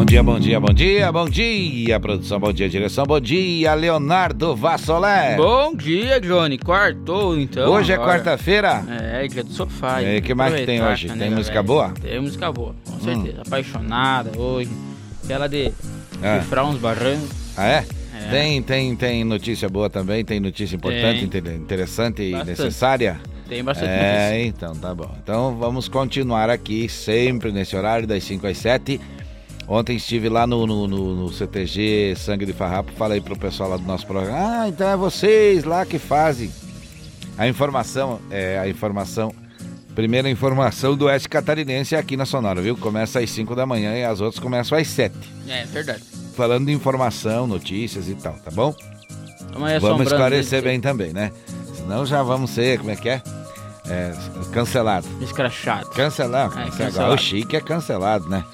Bom dia, bom dia, bom dia, bom dia, produção, bom dia, direção, bom dia, Leonardo Vassolé. Bom dia, Johnny. Quartou, então. Hoje é agora. quarta-feira. É, dia do sofá. E que mais que tem hoje? né, Tem galera? música boa? Hum. Tem música boa, com certeza. Apaixonada hoje. Aquela de É. cifrar uns barrancos. Ah, é? É. Tem, tem, tem notícia boa também, tem notícia importante, Tem. inter- interessante e Bastante. necessária. Tem bastante É, notícia. então tá bom. Então vamos continuar aqui sempre nesse horário das 5 às 7. Ontem estive lá no, no, no- no CTG Sangue de Farrapo, falei pro pessoal lá do nosso programa. Ah, então é vocês lá que fazem. A informação, é a informação, primeira informação do Oeste Catarinense aqui na Sonora, viu? Começa às 5 da manhã e as outras começam às 7. É, verdade. Falando de informação, notícias e tal, tá bom? Vamos esclarecer bem também, né? Senão já vamos ser, como é que é? É, cancelado. Escrachado. Cancelado. É, Agora cancelado. o Chique é cancelado, né?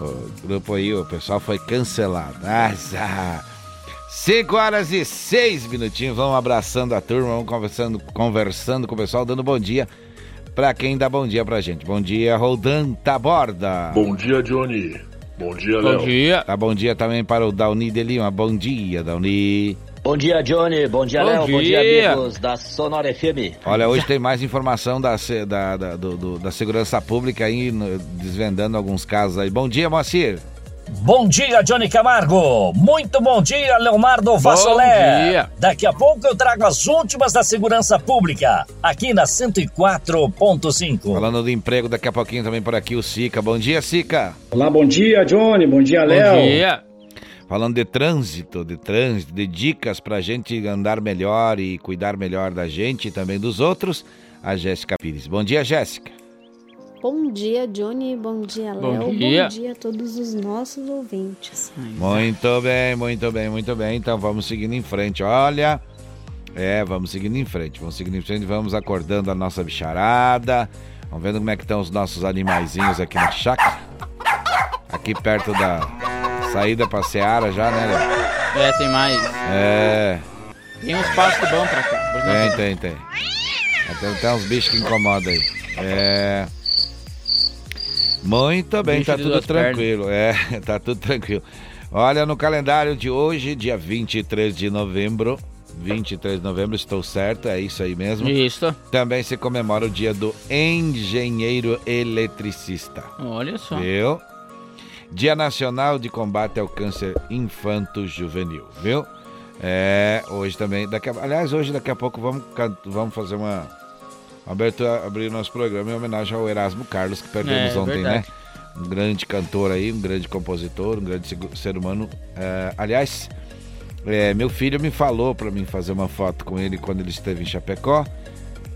O grupo aí, o pessoal foi cancelado. Ah, já. 5 horas e 6 minutinhos. Vamos abraçando a turma, vamos conversando, conversando com o pessoal, dando bom dia pra quem dá bom dia pra gente. Bom dia, Roldan Taborda. Bom dia, Johnny. Bom dia, Bom Léo. dia. Tá bom dia também para o Dauni de Lima. Bom dia, Dauni. Bom dia, Johnny. Bom dia, Bom Léo. Bom dia, amigos da Sonora FM. Olha, hoje tem mais informação da, da, da, do- do- da segurança pública aí, desvendando alguns casos aí. Bom dia, Moacir. Bom dia, Johnny Camargo. Muito bom dia, Leonardo Vassolé. dia. Daqui a pouco eu trago as últimas da segurança pública, aqui na 104.5. Falando do emprego, daqui a pouquinho também por aqui o Sica. Bom dia, Sica. Olá, bom dia, Johnny. Bom dia, Léo. Bom dia. Falando de trânsito, de trânsito, de dicas pra gente andar melhor e cuidar melhor da gente e também dos outros, a Jéssica Pires. Bom dia, Jéssica. Bom dia, Johnny. Bom dia, Bom Léo. dia. Bom dia a todos os nossos ouvintes. Muito bem, muito bem, muito bem. Então vamos seguindo em frente. Olha, é, vamos seguindo em frente. Vamos seguindo em frente, vamos acordando a nossa bicharada. Vamos vendo como é que estão os nossos animaizinhos aqui na chácara. Aqui perto da saída pra Seara já, né, Léo? É, tem mais. É, Tem uns pastos bons pra cá. Tem, tem, tem. Tem até uns bichos que incomodam aí. É. Muito bem, Bicho tá tudo tranquilo. É, tá tudo tranquilo. Olha, no calendário de hoje, dia 23 de novembro. 23 de novembro, estou certo, é isso aí mesmo. Isso. Também se comemora o dia do engenheiro eletricista. Olha só. Viu? Dia Nacional de Combate ao Câncer Infanto-Juvenil, viu? É, hoje também, daqui a, aliás, hoje daqui a pouco vamos, vamos fazer uma, abertura, abrir nosso programa em homenagem ao Erasmo Carlos, que perdemos É, ontem, verdade. né? Um grande cantor aí, um grande compositor, um grande ser humano. É, aliás, é, meu filho me falou para mim fazer uma foto com ele quando ele esteve em Chapecó.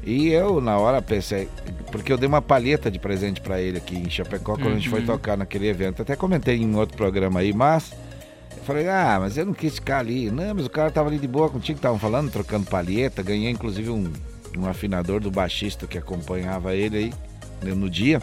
E eu, na hora, pensei, porque eu dei uma palheta de presente para ele aqui em Chapecó quando a gente foi Uhum. tocar naquele evento. Até comentei em outro programa aí, mas eu falei, ah, mas eu não quis ficar ali. Não, mas o cara tava ali de boa contigo, estavam falando, trocando palheta. Ganhei inclusive um, um afinador do baixista que acompanhava ele aí né, no dia.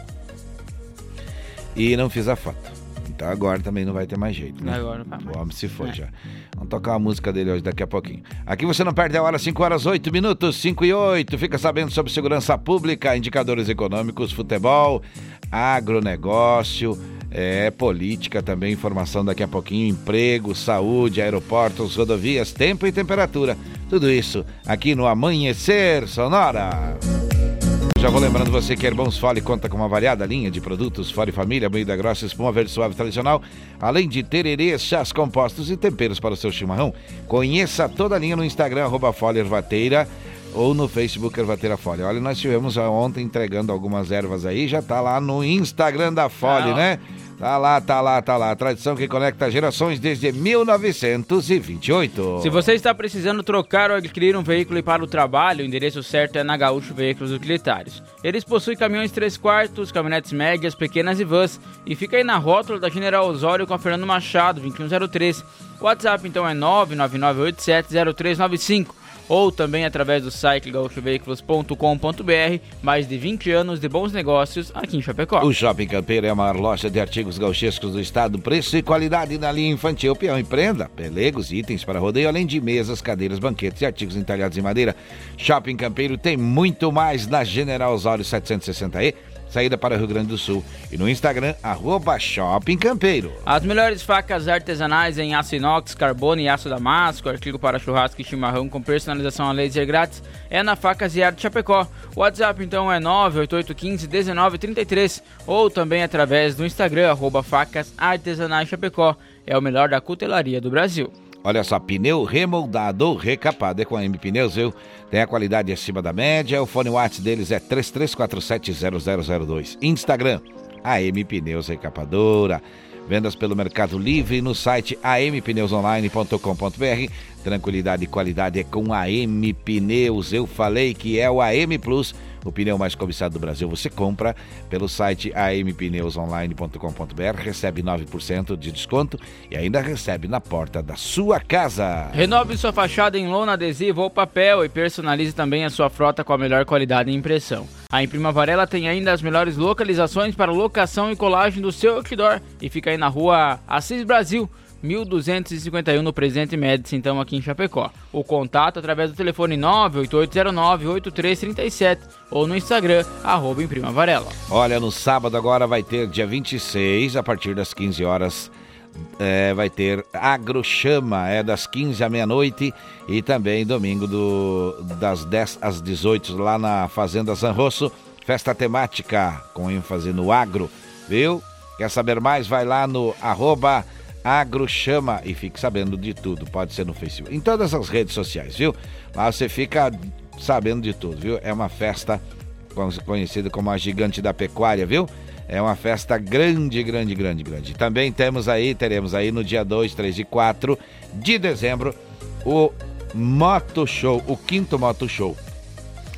E não fiz a foto. Então agora também não vai ter mais jeito, né? Agora vai mais. O homem se foi É. já. Vamos tocar a música dele hoje daqui a pouquinho. Aqui você não perde a hora, 5 horas 8 minutos, 5 e 8. Fica sabendo sobre segurança pública, indicadores econômicos, futebol, agronegócio, é, política também, informação daqui a pouquinho, emprego, saúde, aeroportos, rodovias, tempo e temperatura. Tudo isso aqui no Amanhecer Sonora. Já vou lembrando você que Irmãos Fole conta com uma variada linha de produtos Fole Família, moída grossa, espuma verde suave tradicional, além de tererês, chás compostos e temperos para o seu chimarrão. Conheça toda a linha no Instagram, arroba Fole Ervateira ou no Facebook Ervateira Fole. Olha, nós tivemos ontem entregando algumas ervas aí, já tá lá no Instagram da Fole, Ah, né? Tá lá, tá lá, tá lá. Tradição que conecta gerações desde 1928. Se você está precisando trocar ou adquirir um veículo para o trabalho, o endereço certo é na Gaúcho Veículos Utilitários. Eles possuem caminhões 3 quartos, caminhonetes médias, pequenas e vans. E fica aí na rótula da General Osório com a Fernando Machado, 2103. O WhatsApp então é 999870395. Ou também através do site gaúchoveículos.com.br. Mais de 20 anos de bons negócios aqui em Chapecó. O Shopping Campeiro é a maior loja de artigos gauchescos do estado, preço e qualidade na linha infantil, peão e prenda, pelegos, itens para rodeio, além de mesas, cadeiras, banquetes e artigos entalhados em madeira. Shopping Campeiro tem muito mais na General Osório 760E saída para o Rio Grande do Sul. E no Instagram, arroba Shopping Campeiro. As melhores facas artesanais em aço inox, carbono e aço damasco, artigo para churrasco e chimarrão com personalização a laser grátis, é na Facas e Arte Chapecó. O WhatsApp então é 988151933 ou também através do Instagram, arroba Facas Artesanais Chapecó. É o melhor da cutelaria do Brasil. Olha só, pneu remoldado recapado é com a M Pneus, viu? Tem a qualidade acima da média. O fone WhatsApp deles é 33470002. Instagram, AM Pneus Recapadora. Vendas pelo Mercado Livre no site ampneusonline.com.br. Tranquilidade e qualidade é com a AM Pneus. Eu falei que é o AM Plus o pneu mais cobiçado do Brasil. Você compra pelo site ampneusonline.com.br, recebe 9% de desconto e ainda recebe na porta da sua casa. Renove sua fachada em lona, adesivo ou papel e personalize também a sua frota com a melhor qualidade e impressão. A Imprima Varela tem ainda as melhores localizações para locação e colagem do seu outdoor e fica aí na rua Assis Brasil 1251 no Presidente Médici, então aqui em Chapecó. O contato através do telefone 98809-8337 ou no Instagram, arroba Imprima Varela. Olha, no sábado agora vai ter dia 26, a partir das 15 horas, é, vai ter Agrochama, é das 15 à meia-noite e também domingo do, das 10 às 18 lá na Fazenda San Rosso, festa temática com ênfase no agro, viu? Quer saber mais? Vai lá no arroba Agrochama e fique sabendo de tudo. Pode ser no Facebook, em todas as redes sociais, viu? Lá você fica sabendo de tudo, viu? É uma festa conhecida como a Gigante da Pecuária, viu? É uma festa grande, grande, grande, grande. Também temos aí, teremos aí no dia 2, 3 e 4 de dezembro o Moto Show, o quinto Moto Show.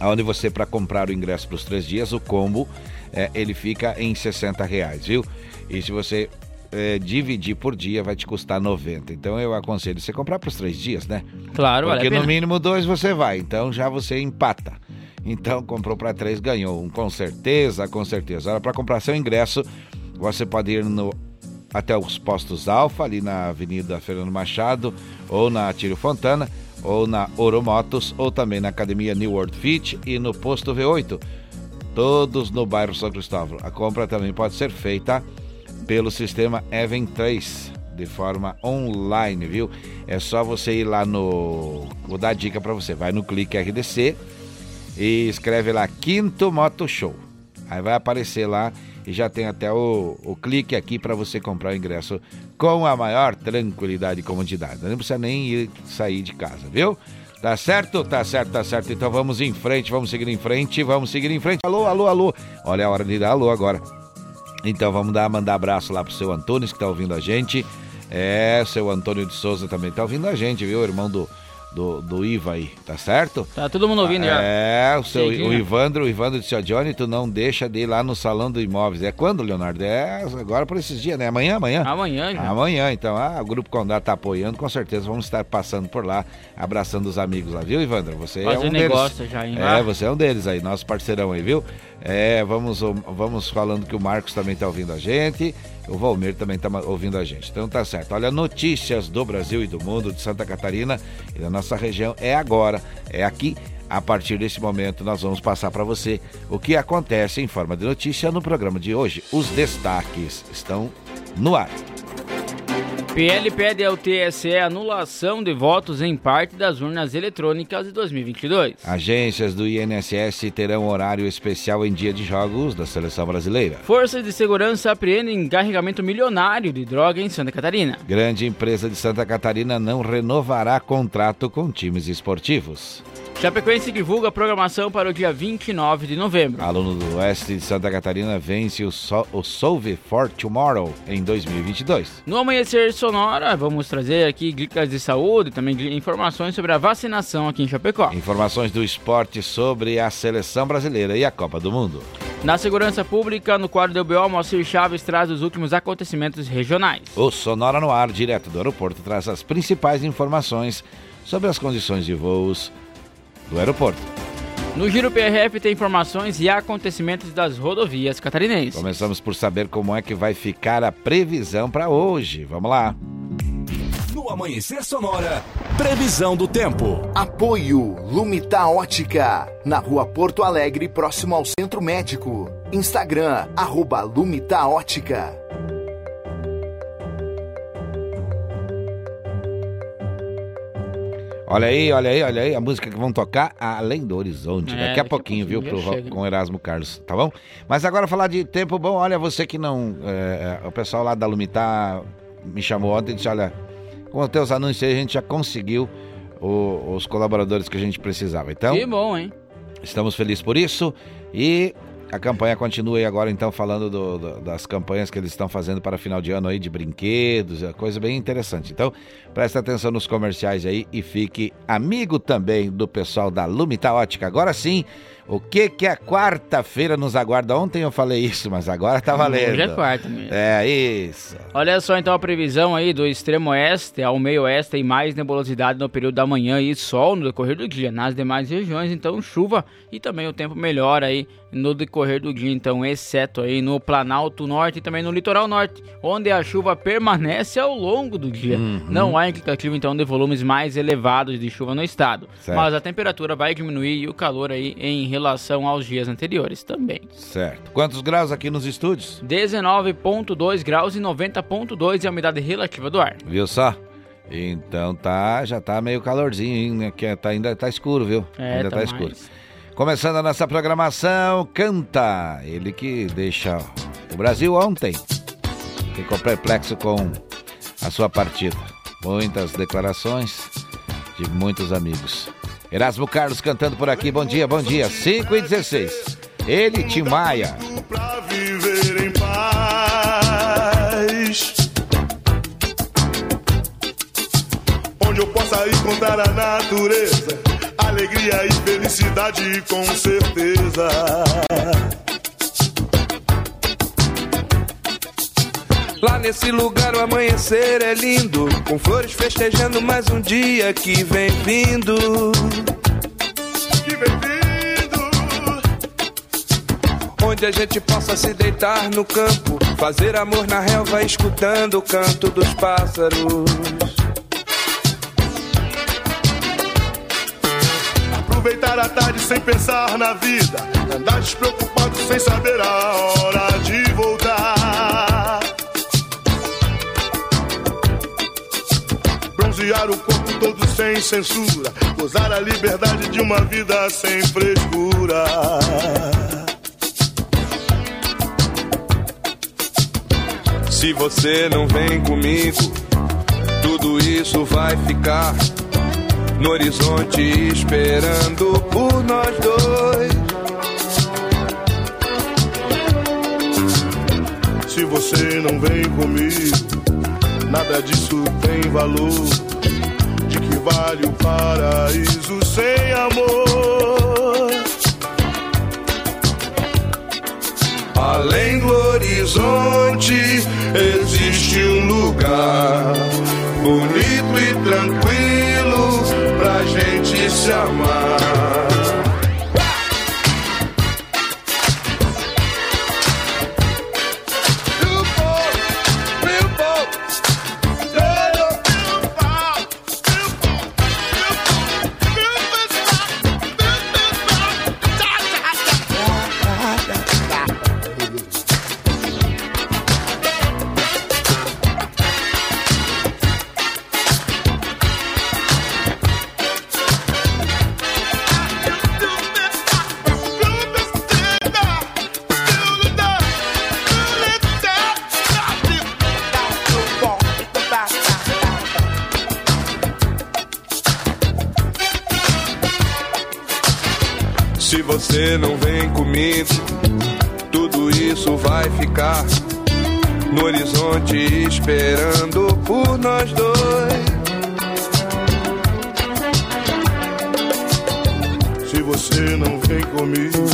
Onde você, para comprar o ingresso para os três dias, o combo, é, ele fica em 60 reais, viu? E se você é, dividir por dia vai te custar 90. Então eu aconselho você comprar para os três dias, né? Claro, Porque vale no mínimo dois você vai, então já você empata. Então comprou para três, ganhou um, com certeza, com certeza. Agora para comprar seu ingresso, você pode ir no até os postos Alfa, ali na Avenida Fernando Machado, ou na Tiro Fontana, ou na Oromotos, ou também na Academia New World Fit e no posto V8. Todos no bairro São Cristóvão. A compra também pode ser feita pelo sistema Even 3 de forma online, viu? É só você ir lá no. Vou dar dica para você. Vai no Clique RDC e escreve lá Quinto Moto Show. Aí vai aparecer lá e já tem até o, o clique aqui para você comprar o ingresso com a maior tranquilidade e comodidade. Não precisa nem ir sair de casa, viu? Tá certo? Tá certo, tá certo. Então vamos em frente, vamos seguir em frente, vamos seguir em frente. Alô, alô, alô. Olha a hora de dar alô agora. Então vamos dar, mandar abraço lá pro seu Antônio que tá ouvindo a gente. É, seu Antônio de Souza também tá ouvindo a gente, viu? Irmão do, do, do Iva aí, tá certo? Tá todo mundo ouvindo já. É, o seu o Ivandro, o Ivandro disse, ó, Johnny, tu não deixa de ir lá no salão do imóveis. É quando, Leonardo? É agora por esses dias, né? Amanhã, amanhã? Amanhã, já. Amanhã, então. Ah, o Grupo Condá tá apoiando, com certeza vamos estar passando por lá, abraçando os amigos lá, viu, Ivandro? Você Fazer é um negócio deles. já, hein? É, você é um deles aí, nosso parceirão aí, viu? É, vamos, vamos falando que o Marcos também tá ouvindo a gente. O Valmir também está ouvindo a gente. Então tá certo. Olha, notícias do Brasil e do mundo, de Santa Catarina e da nossa região é agora, é aqui. A partir desse momento, nós vamos passar para você o que acontece em forma de notícia no programa de hoje. Os destaques estão no ar. PL pede ao TSE anulação de votos em parte das urnas eletrônicas de 2022. Agências do INSS terão horário especial em dia de jogos da seleção brasileira. Forças de segurança apreendem carregamento milionário de droga em Santa Catarina. Grande empresa de Santa Catarina não renovará contrato com times esportivos. Chapecoense divulga a programação para o dia 29 de novembro. Aluno do Oeste de Santa Catarina vence o, so o Solve for Tomorrow em 2022. No Amanhecer Sonora, vamos trazer aqui dicas de saúde e também informações sobre a vacinação aqui em Chapecó. Informações do esporte sobre a seleção brasileira e a Copa do Mundo. Na segurança pública, no quadro do BO, Moacir Chaves traz os últimos acontecimentos regionais. O Sonora no Ar, direto do aeroporto, traz as principais informações sobre as condições de voos do aeroporto. No Giro PRF tem informações e acontecimentos das rodovias catarinenses. Começamos por saber como é que vai ficar a previsão para hoje. Vamos lá. No Amanhecer Sonora, previsão do tempo. Apoio Lumita Ótica, na rua Porto Alegre, próximo ao Centro Médico. Instagram, arroba Lumita Ótica. Olha aí, olha aí, olha aí, a música que vão tocar Além do Horizonte. É, daqui a daqui a pouquinho, viu, pouquinho pro, chega. com o Erasmo Carlos, tá bom? Mas agora falar de tempo bom, olha, você que não. é, é, o pessoal lá da Lumitar me chamou ontem e disse: olha, com os teus anúncios aí a gente já conseguiu o- os colaboradores que a gente precisava. Então, Que bom, hein? Estamos felizes por isso e a campanha continua aí agora então falando do- do- das campanhas que eles estão fazendo para final de ano aí de brinquedos, é coisa bem interessante. Então, preste atenção nos comerciais aí e fique amigo também do pessoal da Lumita Ótica. Agora sim, o que que a quarta-feira nos aguarda? Ontem eu falei isso, mas agora tá valendo. Hoje é quarta mesmo. É isso. Olha só então a previsão aí do extremo oeste ao meio oeste tem mais nebulosidade no período da manhã e sol no decorrer do dia. Nas demais regiões, então chuva e também o tempo melhor aí no decorrer do dia, então exceto aí no Planalto Norte e também no Litoral Norte, onde a chuva permanece ao longo do dia. Não há indicativo então de volumes mais elevados de chuva no estado, Certo. mas a temperatura vai diminuir e o calor aí em relação aos dias anteriores também. Certo. Quantos graus aqui nos estúdios? 19.2 graus e 90.2 é a umidade relativa do ar. Viu só? Então tá, já tá meio calorzinho, hein, né? Que tá, ainda tá escuro, viu? É, ainda tá tá, mais. Começando a nossa programação, canta. Ele que deixa o Brasil ontem. Ficou perplexo com a sua partida. Muitas declarações de muitos amigos. Erasmo Carlos cantando por aqui. Bom dia, bom dia. 5 e 16. Ele, Tim Maia. pra viver possa encontrar a natureza, alegria e felicidade com certeza. Lá nesse lugar o amanhecer é lindo, com flores festejando mais um dia que vem vindo. Que bem-vindo! Onde a gente possa se deitar no campo, fazer amor na relva, escutando o canto dos pássaros. Aproveitar a tarde sem pensar na vida, andar despreocupado sem saber a hora de voltar. Bronzear o corpo todo sem censura, gozar a liberdade de uma vida sem frescura. Se você não vem comigo, tudo isso vai ficar no horizonte esperando por nós dois. Se você não vem comigo, nada disso tem valor. De que vale o paraíso sem amor? Além do horizonte existe um lugar bonito e tranquilo gente você não vem comigo, tudo isso vai ficar no horizonte esperando por nós dois. Se você não vem comigo,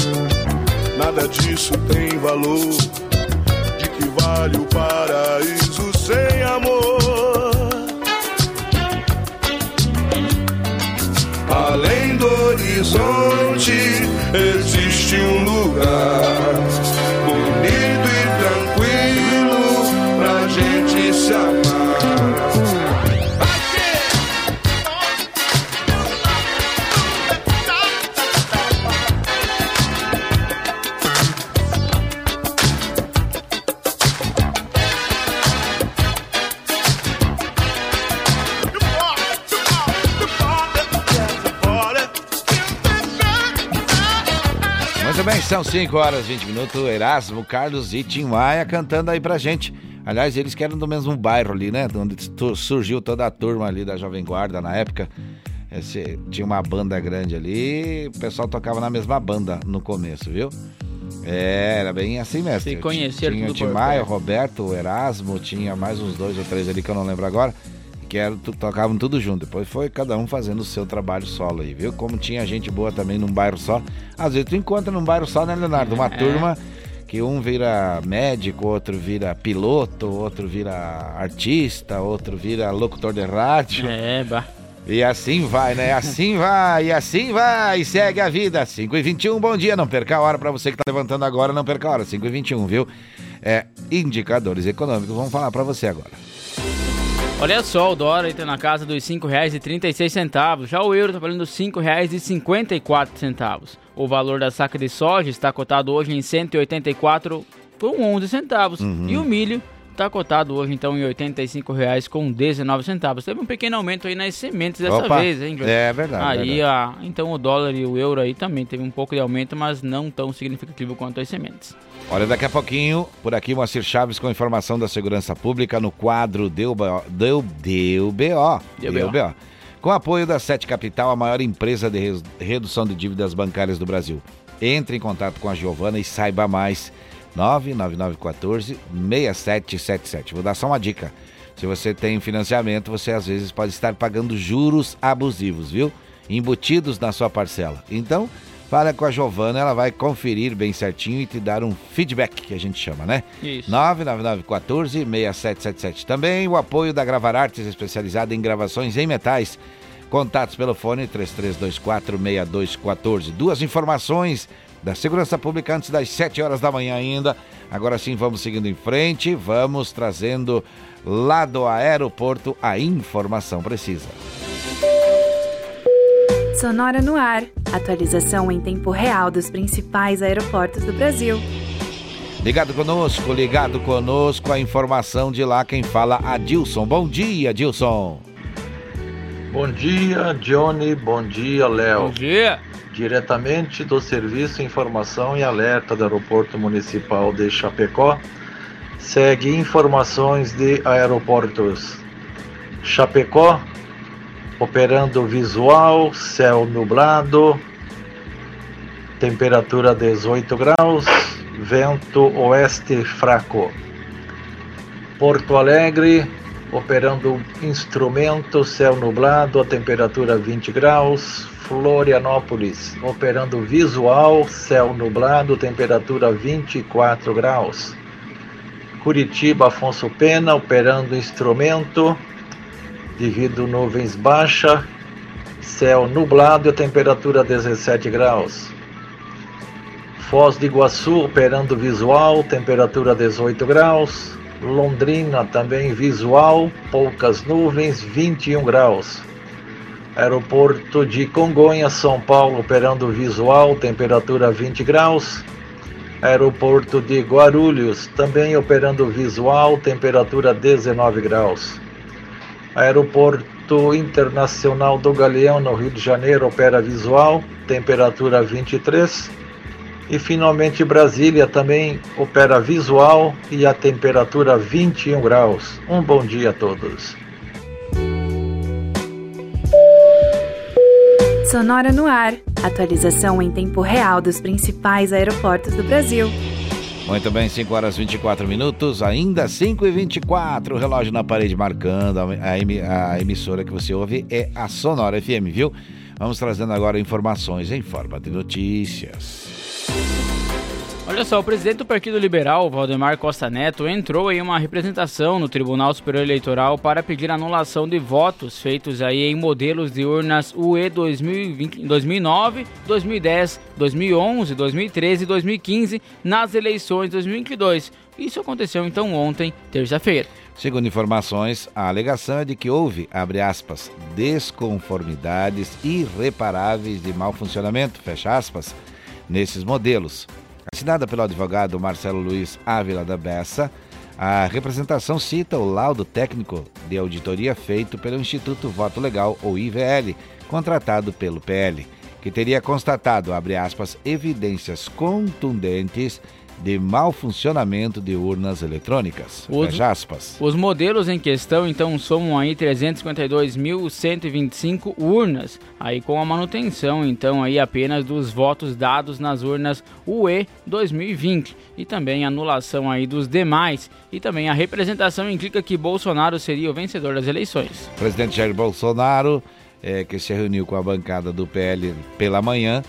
nada disso tem valor. De que vale o paraíso sem amor? Além do horizonte existe um lugar são 5 horas e 20 minutos. Erasmo, Carlos e Tim Maia cantando aí pra gente. Aliás, eles que eram do mesmo bairro ali, né? Onde surgiu toda a turma ali da Jovem Guarda na época. Esse- tinha uma banda grande ali, o pessoal tocava na mesma banda no começo, viu? É, era bem assim mesmo. Se conheceram Tinha o Tim Maia, o perto. Roberto, o Erasmo, tinha mais uns dois ou três ali que eu não lembro agora. Que eram, tu- tocavam tudo junto. Depois foi cada um fazendo o seu trabalho solo aí, viu? Como tinha gente boa também num bairro só. Às vezes tu encontra num bairro só, né, Leonardo? Uma É. turma que um vira médico, outro vira piloto, outro vira artista, outro vira locutor de rádio. É, bah. E assim vai, né? Assim vai, e assim vai, segue a vida. 5 e 21 bom dia. Não perca a hora para você que tá levantando agora, não perca a hora. 5 e 21 viu? É, indicadores econômicos, vamos falar para você agora. Olha só, o dólar está na casa dos R$ 5,36. Já o euro está valendo R$ 5,54. O valor da saca de soja está cotado hoje em 184 com 11 centavos. Uhum. E o milho está cotado hoje então em 85 reais com 19 centavos. Teve um pequeno aumento aí nas sementes dessa Opa, vez, hein, Jorge? é verdade, Aí, verdade. ah, então o dólar e o euro aí também teve um pouco de aumento, mas não tão significativo quanto as sementes. Olha, daqui a pouquinho, por aqui, Moacir Chaves com informação da segurança pública no quadro Deu BO. Deu, deu BO. Deu Deu BO. BO. Com apoio da Sete Capital, a maior empresa de redução de dívidas bancárias do Brasil. Entre em contato com a Giovana e saiba mais. 99914 6777. Vou dar só uma dica. Se você tem financiamento, você às vezes pode estar pagando juros abusivos, viu? Embutidos na sua parcela. Então, fala com a Giovana, ela vai conferir bem certinho e te dar um feedback, que a gente chama, né? Isso. 99914 6777. Também o apoio da Gravar Artes, especializada em gravações em metais. Contatos pelo fone 33246214. Duas informações da segurança pública antes das 7 horas da manhã ainda. Agora sim, vamos seguindo em frente, vamos trazendo lá do aeroporto a informação precisa. Sonora no ar. Atualização em tempo real dos principais aeroportos do Brasil. Ligado conosco, ligado conosco, a informação de lá quem fala, Adilson. Bom dia, Adilson. Bom dia, Johnny. Bom dia, Léo. Bom dia. Diretamente do Serviço Informação e Alerta do Aeroporto Municipal de Chapecó, segue informações de aeroportos. Chapecó, operando visual, céu nublado, temperatura 18 graus, vento oeste fraco. Porto Alegre, operando instrumento, céu nublado, a temperatura 20 graus. Florianópolis, operando visual, céu nublado, temperatura 24 graus. Curitiba, Afonso Pena, operando instrumento, devido nuvens baixa, céu nublado e temperatura 17 graus. Foz do Iguaçu, operando visual, temperatura 18 graus. Londrina, também visual, poucas nuvens, 21 graus. Aeroporto de Congonhas, São Paulo, operando visual, temperatura 20 graus. Aeroporto de Guarulhos, também operando visual, temperatura 19 graus. Aeroporto Internacional do Galeão, no Rio de Janeiro, opera visual, temperatura 23. E finalmente Brasília também opera visual e a temperatura 21 graus. Um bom dia a todos. Sonora no ar. Atualização em tempo real dos principais aeroportos do Brasil. Muito bem, 5 horas 24 minutos, ainda 5 e 24 o relógio na parede marcando. A, a emi- a emissora que você ouve é a Sonora FM, viu? Vamos trazendo agora informações em forma de notícias. Olha só, o presidente do Partido Liberal, Valdemar Costa Neto, entrou em uma representação no Tribunal Superior Eleitoral para pedir anulação de votos feitos aí em modelos de urnas UE 2020, 2009, 2010, 2011, 2013 e 2015 nas eleições de 2022. Isso aconteceu então ontem, terça-feira. Segundo informações, a alegação é de que houve, abre aspas, desconformidades irreparáveis de mau funcionamento, fecha aspas, nesses modelos. Assinada pelo advogado Marcelo Luiz Ávila da Bessa, a representação cita o laudo técnico de auditoria feito pelo Instituto Voto Legal, ou IVL, contratado pelo PL, que teria constatado, aspas, evidências contundentes de mau funcionamento de urnas eletrônicas. Os, aspas. Os modelos em questão, então, somam aí 352.125 urnas, aí com a manutenção, então, aí apenas dos votos dados nas urnas UE 2020 e também anulação aí dos demais e também a representação indica que Bolsonaro seria o vencedor das eleições. O presidente Jair Bolsonaro, é, que se reuniu com a bancada do PL pela manhã,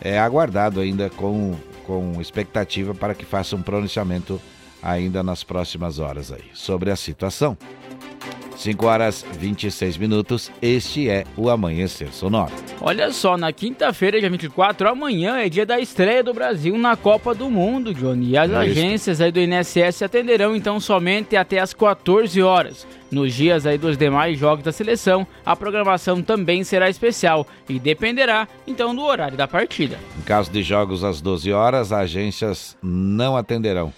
é aguardado ainda com com expectativa para que faça um pronunciamento ainda nas próximas horas aí sobre a situação. 5 horas 26 minutos, este é o Amanhecer Sonoro. Olha só, na quinta-feira, dia 24, amanhã é dia da estreia do Brasil na Copa do Mundo, Johnny. E as é agências aí do INSS atenderão então somente até as 14 horas. Nos dias aí dos demais jogos da seleção, a programação também será especial e dependerá então do horário da partida. Em caso de jogos às 12 horas, as agências não atenderão.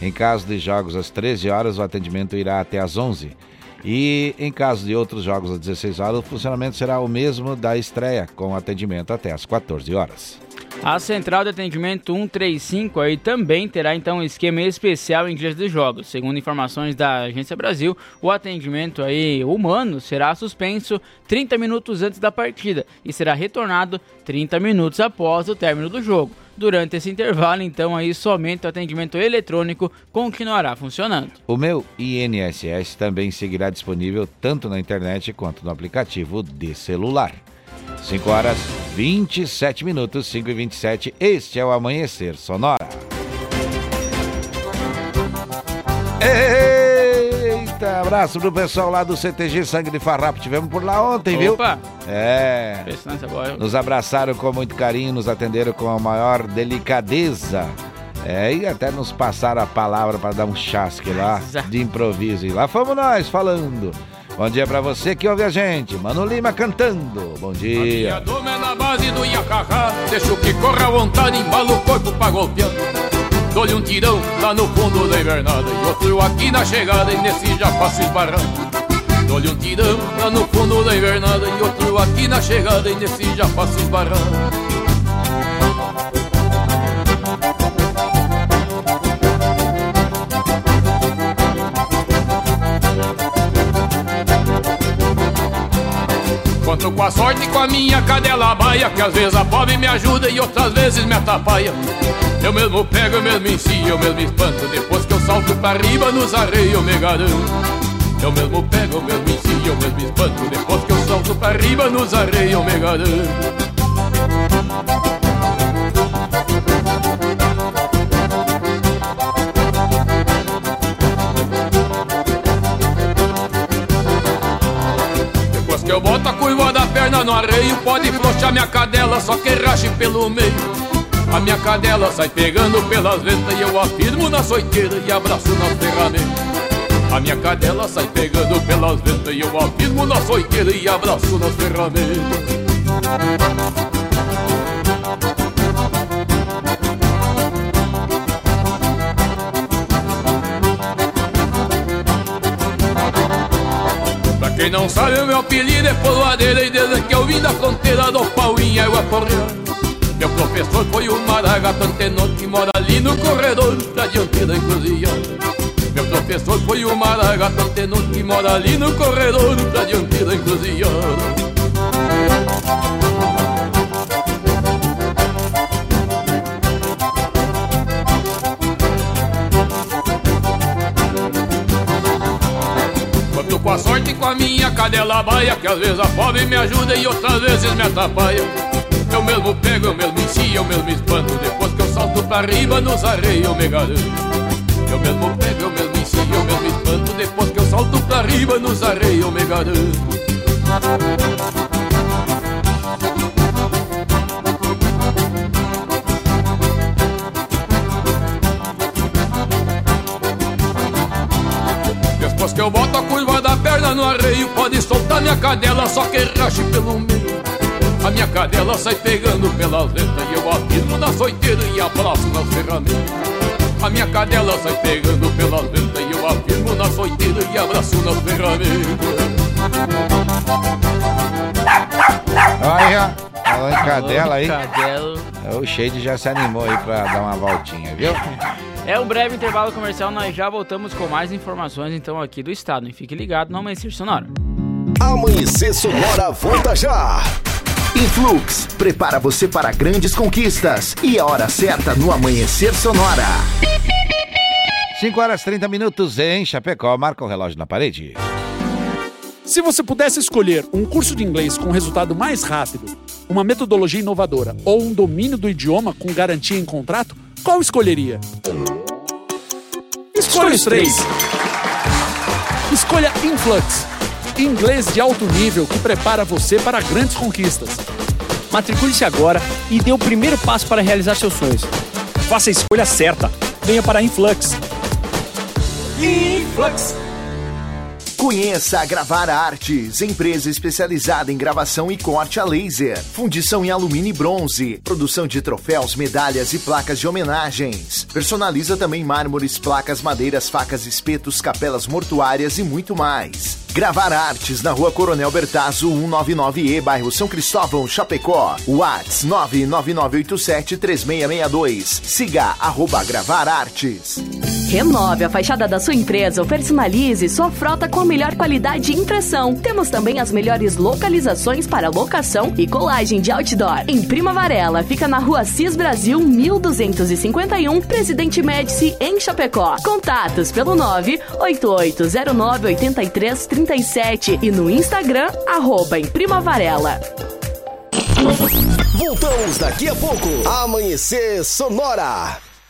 Em caso de jogos às 13 horas, o atendimento irá até às 11 e em caso de outros jogos às 16 horas, o funcionamento será o mesmo da estreia, com atendimento até às 14 horas. A central de atendimento 135 aí também terá então um esquema especial em dias de jogos. Segundo informações da Agência Brasil, o atendimento aí humano será suspenso 30 minutos antes da partida e será retornado 30 minutos após o término do jogo. Durante esse intervalo, então, aí somente o atendimento eletrônico continuará funcionando. O meu INSS também seguirá disponível tanto na internet quanto no aplicativo de celular. 5 horas 27 minutos, 5 e 27. Este é o Amanhecer Sonora. Eita, abraço pro pessoal lá do CTG Sangue de Farrapo. Tivemos por lá ontem, Opa. viu? É. é nos abraçaram com muito carinho, nos atenderam com a maior delicadeza. É, e até nos passaram a palavra para dar um chasque lá de improviso. E lá fomos nós falando. Bom dia pra você que ouve a gente. Mano Lima cantando. Bom dia. A doma é na base do que corra à vontade, embala o corpo pra golpear. Dou-lhe um tirão lá no fundo da invernada. E outro aqui na chegada, e nesse já passo esbarrando. Dou-lhe um tirão lá no fundo da invernada. E outro aqui na chegada, e nesse já passo esbarrando. Conto com a sorte e com a minha cadela baia Que às vezes a pobre me ajuda e outras vezes me atrapalha. Eu mesmo pego, eu mesmo ensino, eu mesmo espanto Depois que eu salto pra riba nos areios eu me garanto. Eu mesmo pego, eu mesmo ensino, eu mesmo espanto Depois que eu salto pra riba nos areios eu me garanto eu boto a curva da perna no arreio Pode flochar minha cadela, só que rache pelo meio. A minha cadela sai pegando pelas ventas E eu afirmo na soiteira e abraço na ferramenta a minha cadela sai pegando pelas ventas E eu afirmo na soiteira e abraço nas ferramentas Quem não sabe o meu apelido é polvadeira E desde que eu vim da fronteira do pau em água correr Meu professor foi o Maragato Antenor Que mora ali no corredor da diante da encruzilhada Meu professor foi o Maragato Antenor Que mora ali no corredor da diante da encruzilhada com a sorte com a minha cadela baia Que às vezes a pobre me ajuda e outras vezes me atrapalha Eu mesmo pego, eu mesmo ensino, eu mesmo espanto Depois que eu salto pra riba nos arreios eu me garanto. Eu mesmo pego, eu mesmo ensino, eu mesmo espanto Depois que eu salto pra riba nos arreios eu me garanto que eu boto a curva perna no arreio Pode soltar minha cadela, só que rache pelo meio A minha cadela sai pegando pelas letras E eu afirmo na soiteira e abraço nas ferramentas A minha cadela sai pegando pelas letras E eu afirmo na soiteira e abraço nas ferramentas Olha, falando em cadela aí. Cadela. O Shade já se animou aí pra dar uma voltinha, viu? É um breve intervalo comercial, nós já voltamos com mais informações então aqui do estado. E fique ligado no Amanhecer Sonora. Amanhecer Sonora volta já. Influx prepara você para grandes conquistas e a hora certa no Amanhecer Sonora. 5 horas 30 minutos em Chapecó. Marca o relógio na parede. Se você pudesse escolher um curso de inglês com resultado mais rápido, uma metodologia inovadora ou um domínio do idioma com garantia em contrato, qual escolheria? Escolha os três. Escolha Influx, inglês de alto nível que prepara você para grandes conquistas. Matricule-se agora e dê o primeiro passo para realizar seus sonhos. Faça a escolha certa. Venha para a Influx. Influx. Conheça a Gravar Artes, empresa especializada em gravação e corte a laser, fundição em alumínio e bronze, produção de troféus, medalhas e placas de homenagens. Personaliza também mármores, placas, madeiras, facas, espetos, capelas mortuárias e muito mais. Gravar Artes na rua Coronel Bertazzo, 199E, bairro São Cristóvão, Chapecó. Whats 999873662. Siga arroba Gravar Artes. Renove a fachada da sua empresa ou personalize sua frota com a melhor qualidade de impressão. Temos também as melhores localizações para locação e colagem de outdoor. Em Prima Varela, fica na rua Cis Brasil 1251, Presidente Médici, em Chapecó. Contatos pelo 988098337 e no Instagram, arroba em Prima Varela. Voltamos daqui a pouco. Amanhecer Sonora.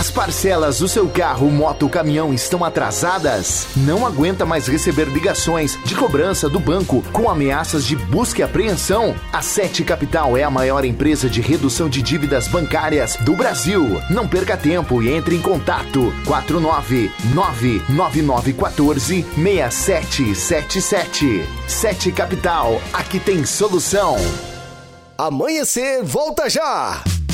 As parcelas do seu carro, moto ou caminhão estão atrasadas? Não aguenta mais receber ligações de cobrança do banco com ameaças de busca e apreensão? A Sete Capital é a maior empresa de redução de dívidas bancárias do Brasil. Não perca tempo e entre em contato 4999914 6777. Sete Capital, aqui tem solução. Amanhecer volta já!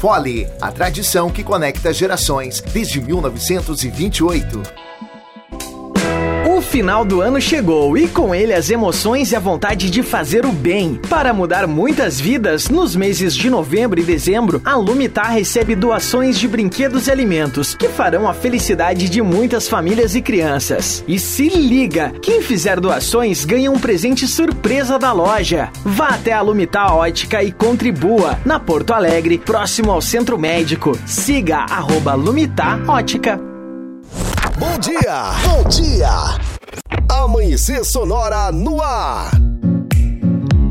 Fole, a tradição que conecta gerações desde 1928. Final do ano chegou e com ele as emoções e a vontade de fazer o bem. Para mudar muitas vidas, nos meses de novembro e dezembro, a Lumitar recebe doações de brinquedos e alimentos que farão a felicidade de muitas famílias e crianças. E se liga, quem fizer doações ganha um presente surpresa da loja. Vá até a Lumitar Ótica e contribua na Porto Alegre, próximo ao Centro Médico. Siga arroba Lumitar Ótica. Bom dia! Bom dia! Amanhecer Sonora no ar!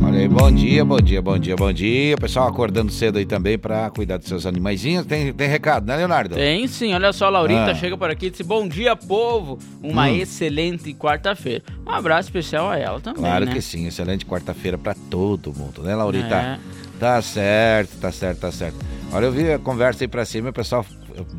Olha aí, bom dia, bom dia, bom dia, bom dia. O pessoal acordando cedo aí também pra cuidar dos seus animaizinhos. Tem, tem recado, né, Leonardo? Tem sim, olha só, a Laurita Ah. chega por aqui e disse: Bom dia, povo! Uma Hum. excelente quarta-feira. Um abraço especial a ela também. Claro né? que sim, excelente quarta-feira pra todo mundo, né, Laurita? É. Tá certo, tá certo, tá certo. Olha, eu vi a conversa aí pra cima, o pessoal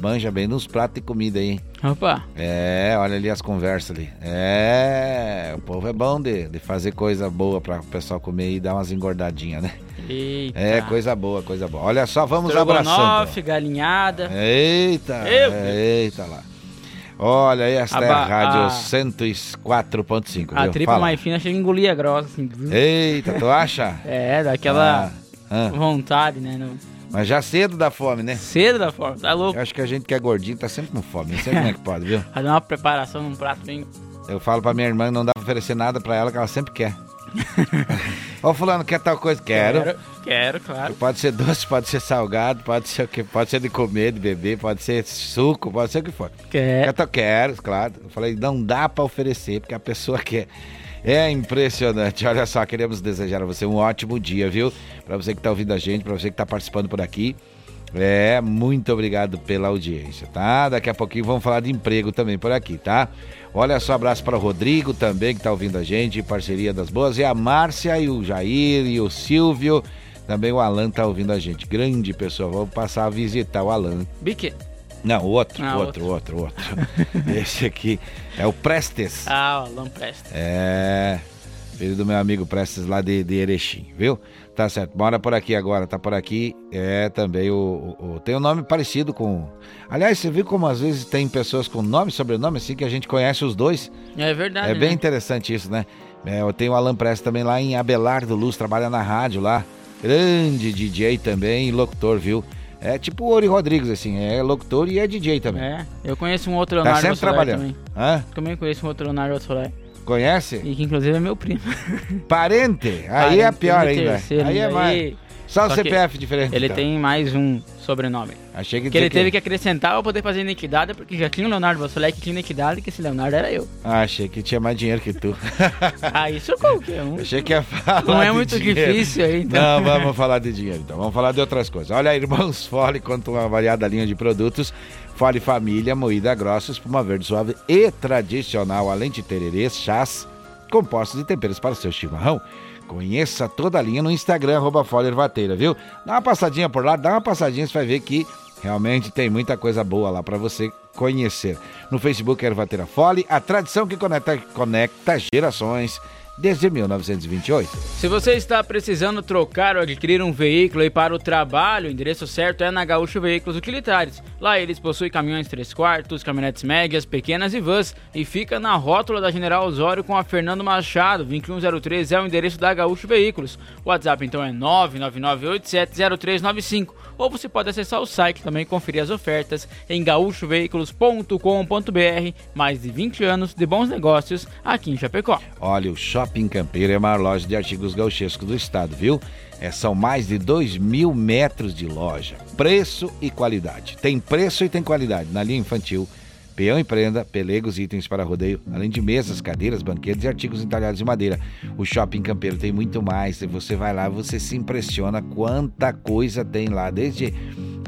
manja bem nos pratos de comida aí. hein? Opa, É, olha ali as conversas ali. É, o povo é bom de, de fazer coisa boa para o pessoal comer e dar umas engordadinhas, né? eita. É, coisa boa, coisa boa. Olha só, vamos abraçando. Estrogonofe, galinhada. Eita, Eu- eita lá. Olha aí, esta A é a rádio a- 104.5, A viu? tripa Fala. mais fina chega a engolir a grossa, assim. Eita, tu acha? É, daquela Ah, ah. vontade, né? No... Mas já cedo da fome, né? Cedo da forma, tá louco? Eu acho que a gente que é gordinho tá sempre com fome, não sei como é que pode, viu? Fazer uma preparação num prato bem. Eu falo pra minha irmã que não dá pra oferecer nada pra ela, que ela sempre quer. Ô fulano, quer tal coisa? Quero. Quero, quero, claro. Pode ser doce, pode ser salgado, pode ser o que? Pode ser de comer, de beber, pode ser suco, pode ser o que for. Quer. Quer, tal- quero, claro. Eu falei, não dá pra oferecer, porque a pessoa quer. É impressionante. Olha só, queremos desejar a você um ótimo dia, viu? Pra você que tá ouvindo a gente, pra você que tá participando por aqui. É, muito obrigado pela audiência, tá? Daqui a pouquinho vamos falar de emprego também por aqui, tá? Olha só, abraço para o Rodrigo também, que tá ouvindo a gente, parceria das boas, e a Márcia e o Jair e o Silvio, também o Alan tá ouvindo a gente. Grande pessoa, vou passar a visitar o Alan. Bique. Não, outro, Ah, outro, outro, outro. Esse aqui é o Prestes. Ah, o Alan Presta. É, filho do meu amigo Prestes lá de, de Erechim, viu? Tá certo, mora por aqui agora, tá por aqui. É também o, o- o- Tem um nome parecido com. Aliás, você viu como às vezes tem pessoas com nome e sobrenome assim que a gente conhece os dois? É verdade. É bem né? interessante isso, né? É, eu tenho o Alan Prestes também lá em Abelardo Luz, trabalha na rádio lá. Grande DJ também locutor, viu? É tipo o Ori Rodrigues, assim, é locutor e é DJ também. É, eu conheço um outro Tá Leonardo sempre Soler trabalhando. também. Hã? Também conheço um outro Leonardo Soler. Conhece? E que inclusive é meu primo. Parente? Aí é Parente, pior primo ainda. terceiro, aí é mais. Só o que CPF diferente. Ele então. tem mais um sobrenome. Achei que, Que ele dizer teve que acrescentar pra poder fazer identidade, porque já tinha o Leonardo Soler que tinha identidade, que esse Leonardo era eu. Ah, achei que tinha mais dinheiro que tu. Ah, isso qualquer um. Achei que ia falar. Não é de muito dinheiro. difícil aí, então. Não, vamos falar de dinheiro então. Vamos falar de outras coisas. Olha, Irmãos Fole conta uma variada linha de produtos. Fole Família, moída grossa, espuma verde suave e tradicional, além de tererês, chás, compostos e temperos para o seu chimarrão. Conheça toda a linha no Instagram, arroba Fole Ervateira, viu? Dá uma passadinha por lá, dá uma passadinha, você vai ver que realmente tem muita coisa boa lá para você conhecer. No Facebook Ervateira Fole, a tradição que conecta, conecta gerações desde 1928. Se você está precisando trocar ou adquirir um veículo aí para o trabalho, o endereço certo é na Gaúcho Veículos Utilitários. Lá eles possuem caminhões 3 quartos, caminhonetes médias, pequenas e vans e fica na rótula da General Osório com a Fernando Machado, 2103 é o endereço da Gaúcho Veículos. O WhatsApp então é 999870395 ou você pode acessar o site também e conferir as ofertas em gaúchoveículos.com.br. Mais de 20 anos de bons negócios aqui em Chapecó. Olha, o Shopping Campeiro é a maior loja de artigos gauchescos do estado, viu? É, são mais de 2 mil metros de loja. Preço e qualidade. Tem preço e tem qualidade na linha infantil. Peão e pelegos e itens para rodeio, além de mesas, cadeiras, banquetes e artigos entalhados de madeira. O Shopping Campeiro tem muito mais. E você vai lá, você se impressiona quanta coisa tem lá, desde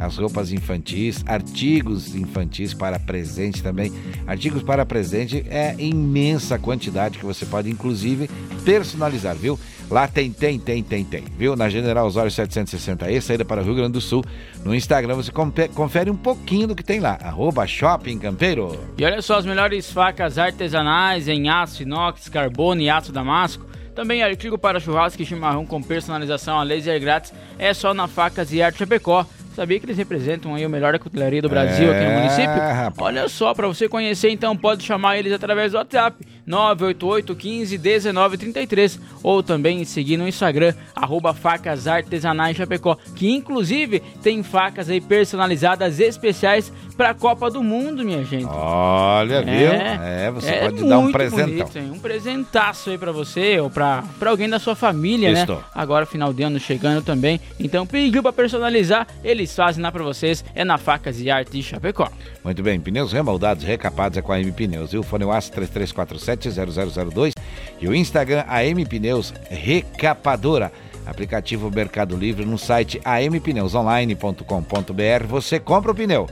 as roupas infantis, artigos infantis para presente também. Artigos para presente é imensa quantidade que você pode inclusive personalizar, viu? Lá tem, tem, tem, tem, tem, viu? Na General Osório 760E, saída para o Rio Grande do Sul. No Instagram você confere um pouquinho do que tem lá. Arroba Shopping Campeiro. E olha só as melhores facas artesanais em aço, inox, carbono e aço damasco. Também artigo para churrasco e chimarrão com personalização a laser grátis é só na Facas e Arte Chapecó. Sabia que eles representam aí o melhor da cutelaria do Brasil aqui no É, município? rapaz. Olha só, para você conhecer então pode chamar eles através do WhatsApp 988 15 1933 ou também seguir no Instagram arroba facas artesanais Chapecó, que inclusive tem facas aí personalizadas especiais para a Copa do Mundo, minha gente. Olha, viu? É, você é pode dar um presentão. bonito? Um presentaço aí pra você ou pra, pra alguém da sua família, Isto. né? Agora, final de ano chegando também. Então, pediu pra personalizar, eles fazem lá pra vocês. É na Facas e Arte de Chapecó. Muito bem, pneus remoldados, recapados é com a M Pneus, viu? O fone WhatsApp 3347-0002 e o Instagram AM Pneus Recapadora. Aplicativo Mercado Livre no site ampneusonline.com.br. Você compra o pneu,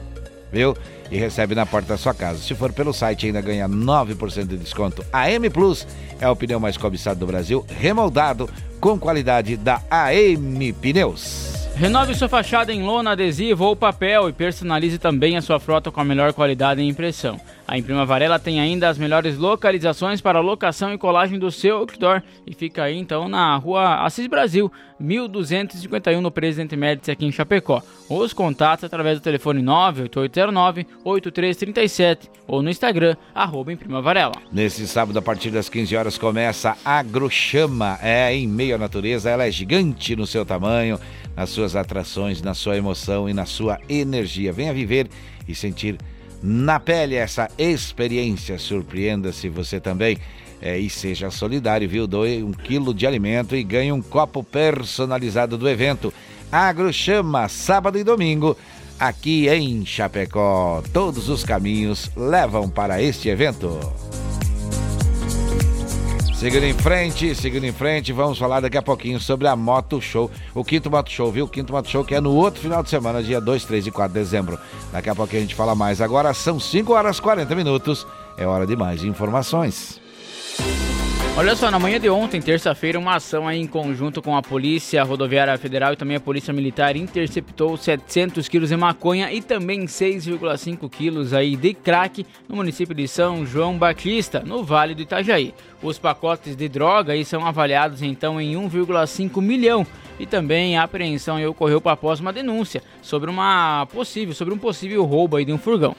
viu? E recebe na porta da sua casa. Se for pelo site, ainda ganha 9% de desconto. AM Plus é o pneu mais cobiçado do Brasil, remoldado com qualidade da AM Pneus. Renove sua fachada em lona, adesivo ou papel e personalize também a sua frota com a melhor qualidade em impressão. A Imprima Varela tem ainda as melhores localizações para locação e colagem do seu outdoor e fica aí então na rua Assis Brasil, 1251 no Presidente Médici aqui em Chapecó. Os contatos através do telefone 98809-8337 ou no Instagram, arroba Imprima Varela. Nesse sábado, a partir das 15 horas, começa a Agrochama. É em meio à natureza, ela é gigante no seu tamanho nas suas atrações, na sua emoção e na sua energia. Venha viver e sentir na pele essa experiência. Surpreenda-se você também. É, e seja solidário, viu? Doe um quilo de alimento e ganhe um copo personalizado do evento. Agro Chama, sábado e domingo, aqui em Chapecó. Todos os caminhos levam para este evento. Seguindo em frente, seguindo em frente, vamos falar daqui a pouquinho sobre a Moto Show, o quinto Moto Show, viu? O quinto Moto Show que é no outro final de semana, dia 2, 3 e 4 de dezembro. Daqui a pouquinho a gente fala mais. Agora são 5 horas e 40 minutos, é hora de mais informações. Olha só, na manhã de ontem, terça-feira, uma ação em conjunto com a Polícia Rodoviária Federal e também a Polícia Militar interceptou 700 quilos de maconha e também 6,5 quilos aí de crack no município de São João Batista, no Vale do Itajaí. Os pacotes de droga aí são avaliados então em 1,5 milhão e também a apreensão ocorreu após uma denúncia sobre uma possível, sobre um possível roubo aí de um furgão.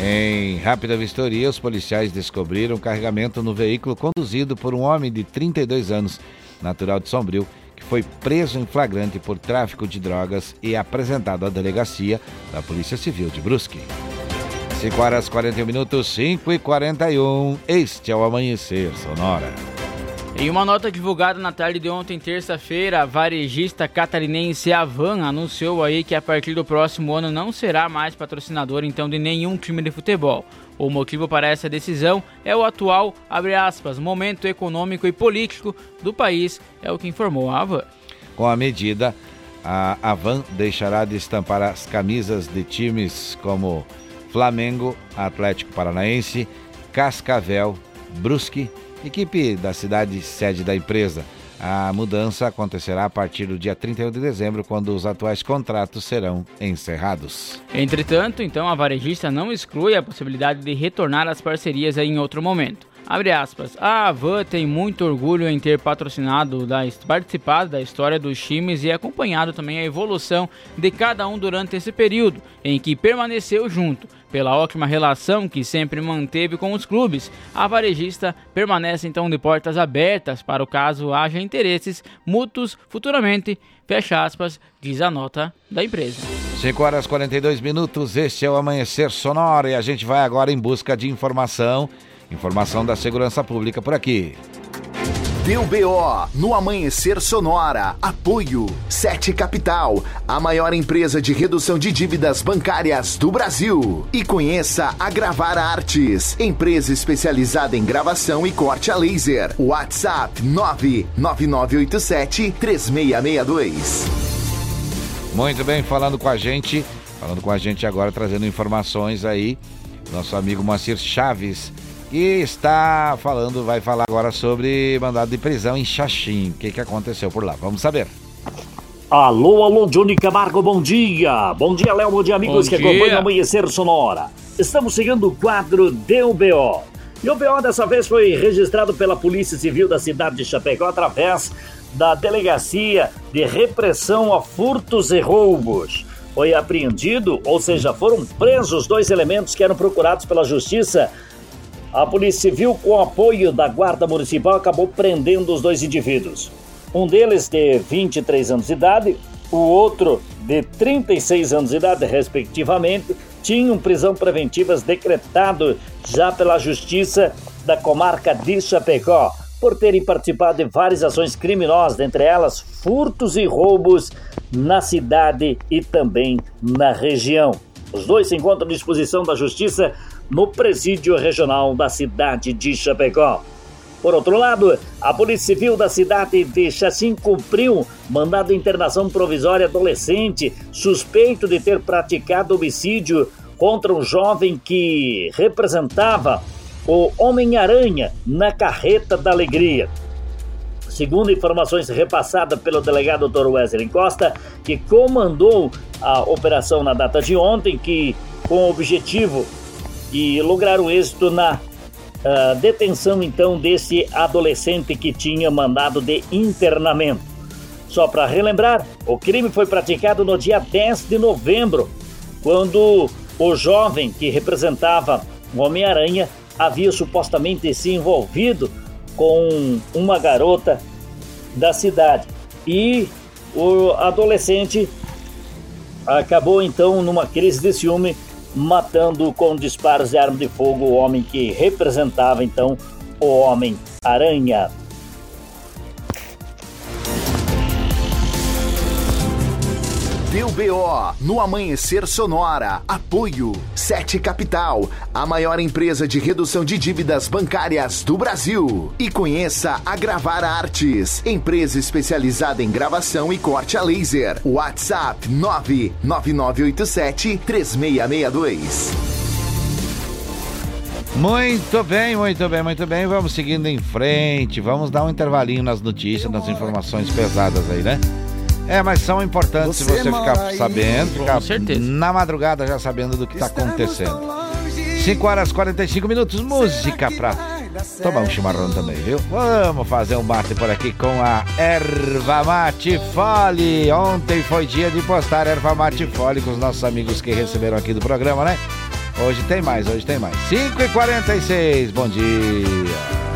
Em rápida vistoria, os policiais descobriram carregamento no veículo conduzido por um homem de 32 anos, natural de Sombrio, que foi preso em flagrante por tráfico de drogas e apresentado à delegacia da Polícia Civil de Brusque. 5 horas 41 minutos, 5 e 41. Este é o Amanhecer Sonora. Em uma nota divulgada na tarde de ontem, terça-feira, a varejista catarinense Avan anunciou aí que a partir do próximo ano não será mais patrocinador então de nenhum time de futebol. O motivo para essa decisão é o atual, aspas, momento econômico e político do país, é o que informou a Avan. Com a medida, a Avan deixará de estampar as camisas de times como Flamengo, Atlético Paranaense, Cascavel, Brusque Equipe da cidade sede da empresa. A mudança acontecerá a partir do dia 31 de dezembro, quando os atuais contratos serão encerrados. Entretanto, então, a varejista não exclui a possibilidade de retornar às parcerias em outro momento. Abre aspas. A Avan tem muito orgulho em ter patrocinado, da, participado da história dos times e acompanhado também a evolução de cada um durante esse período em que permaneceu junto. Pela ótima relação que sempre manteve com os clubes, a varejista permanece então de portas abertas para o caso haja interesses mútuos futuramente. Fecha aspas, diz a nota da empresa. 5 horas 42 minutos, este é o Amanhecer Sonoro e a gente vai agora em busca de informação Informação da Segurança Pública por aqui. Deu BO no Amanhecer Sonora. Apoio Sete Capital, a maior empresa de redução de dívidas bancárias do Brasil. E conheça a Gravar Artes, empresa especializada em gravação e corte a laser. WhatsApp 99987 3662. Muito bem, falando com a gente, falando com a gente agora, trazendo informações aí, nosso amigo Moacir Chaves e está falando, vai falar agora sobre mandado de prisão em Xaxim. O que, que aconteceu por lá? Vamos saber. Alô, alô, Johnny Camargo, bom dia. Bom dia, Léo, bom dia, amigos bom que dia. acompanham o Amanhecer Sonora. Estamos seguindo o quadro DUBO. E o BO dessa vez foi registrado pela Polícia Civil da cidade de Chapecó através da Delegacia de Repressão a Furtos e Roubos. Foi apreendido, ou seja, foram presos dois elementos que eram procurados pela Justiça a Polícia Civil, com apoio da Guarda Municipal, acabou prendendo os dois indivíduos. Um deles de 23 anos de idade, o outro de 36 anos de idade, respectivamente, tinham prisão preventivas decretado já pela Justiça da comarca de Chapecó por terem participado de várias ações criminosas, dentre elas furtos e roubos na cidade e também na região. Os dois se encontram à disposição da Justiça no presídio regional da cidade de Chapecó. Por outro lado, a Polícia Civil da cidade de Xaxim cumpriu mandado de internação provisória adolescente suspeito de ter praticado homicídio contra um jovem que representava o Homem-Aranha na Carreta da Alegria. Segundo informações repassadas pelo delegado Dr. Wesley Costa, que comandou a operação na data de ontem, que com o objetivo de lograr o êxito na uh, detenção então desse adolescente que tinha mandado de internamento. Só para relembrar, o crime foi praticado no dia 10 de novembro, quando o jovem que representava o Homem-Aranha havia supostamente se envolvido com uma garota da cidade. E o adolescente acabou então numa crise de ciúme, matando com disparos de arma de fogo o homem que representava então o Homem-Aranha. Deu BO no Amanhecer Sonora. Apoio Sete Capital, a maior empresa de redução de dívidas bancárias do Brasil. E conheça a Gravar Artes, empresa especializada em gravação e corte a laser. WhatsApp 99987 3662. Muito bem, muito bem, muito bem. Vamos seguindo em frente. Vamos dar um intervalinho nas notícias, nas informações pesadas aí, né? É, mas são importantes você, você ficar sabendo, ficar na madrugada já sabendo do que está acontecendo. 5 horas e 45 minutos, música pra tomar um chimarrão também, viu? Vamos fazer um mate por aqui com a Erva Mate Fole. Ontem foi dia de postar Erva Mate Fole com os nossos amigos que receberam aqui do programa, né? Hoje tem mais, hoje tem mais. 5 e 46 bom dia.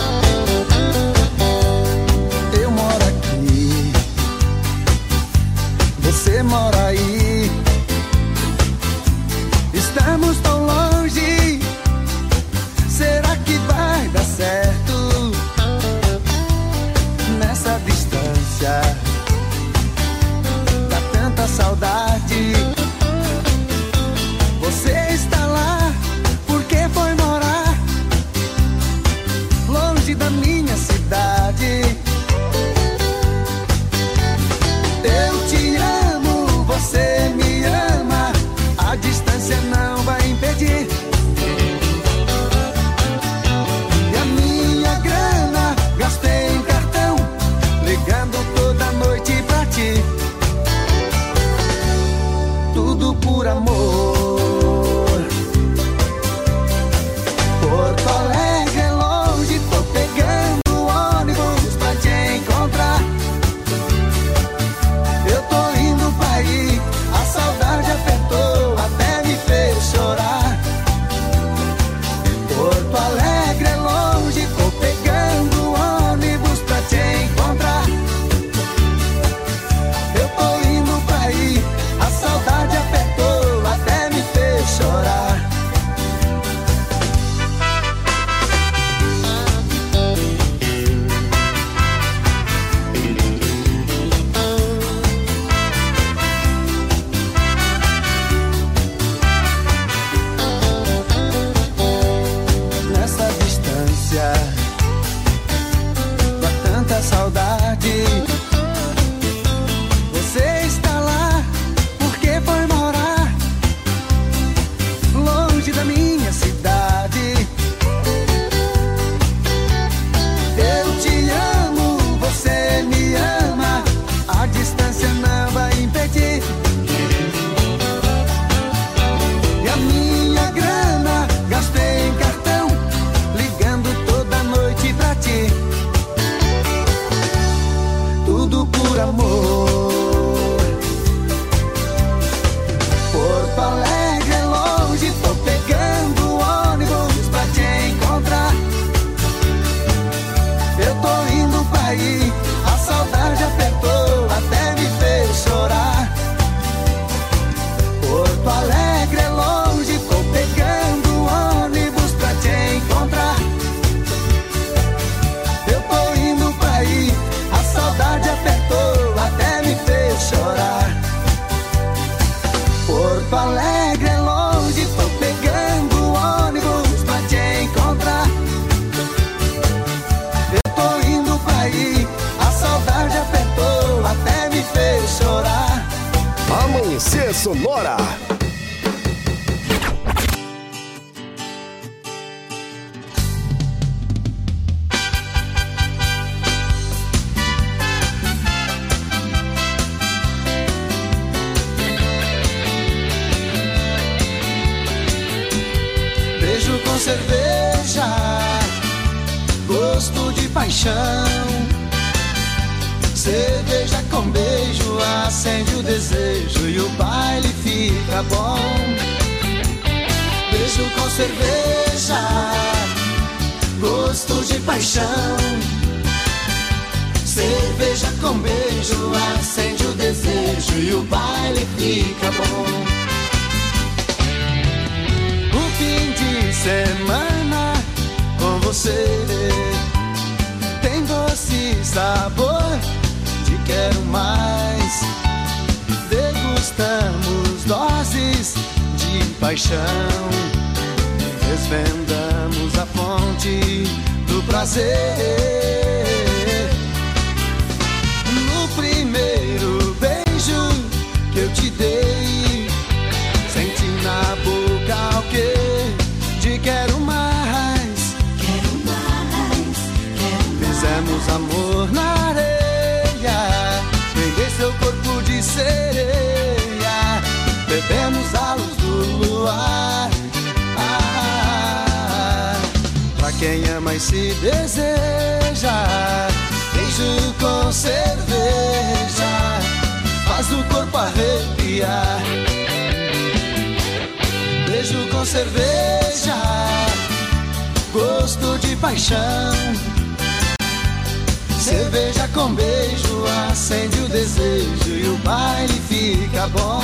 Cerveja com beijo acende o desejo e o baile fica bom.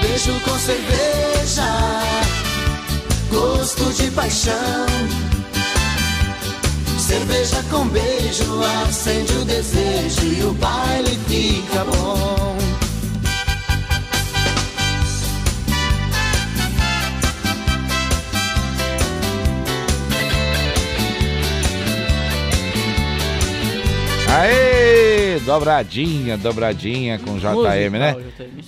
Beijo com cerveja, gosto de paixão. Cerveja com beijo acende o desejo e o baile fica bom. Aê! Dobradinha, dobradinha com JM, né?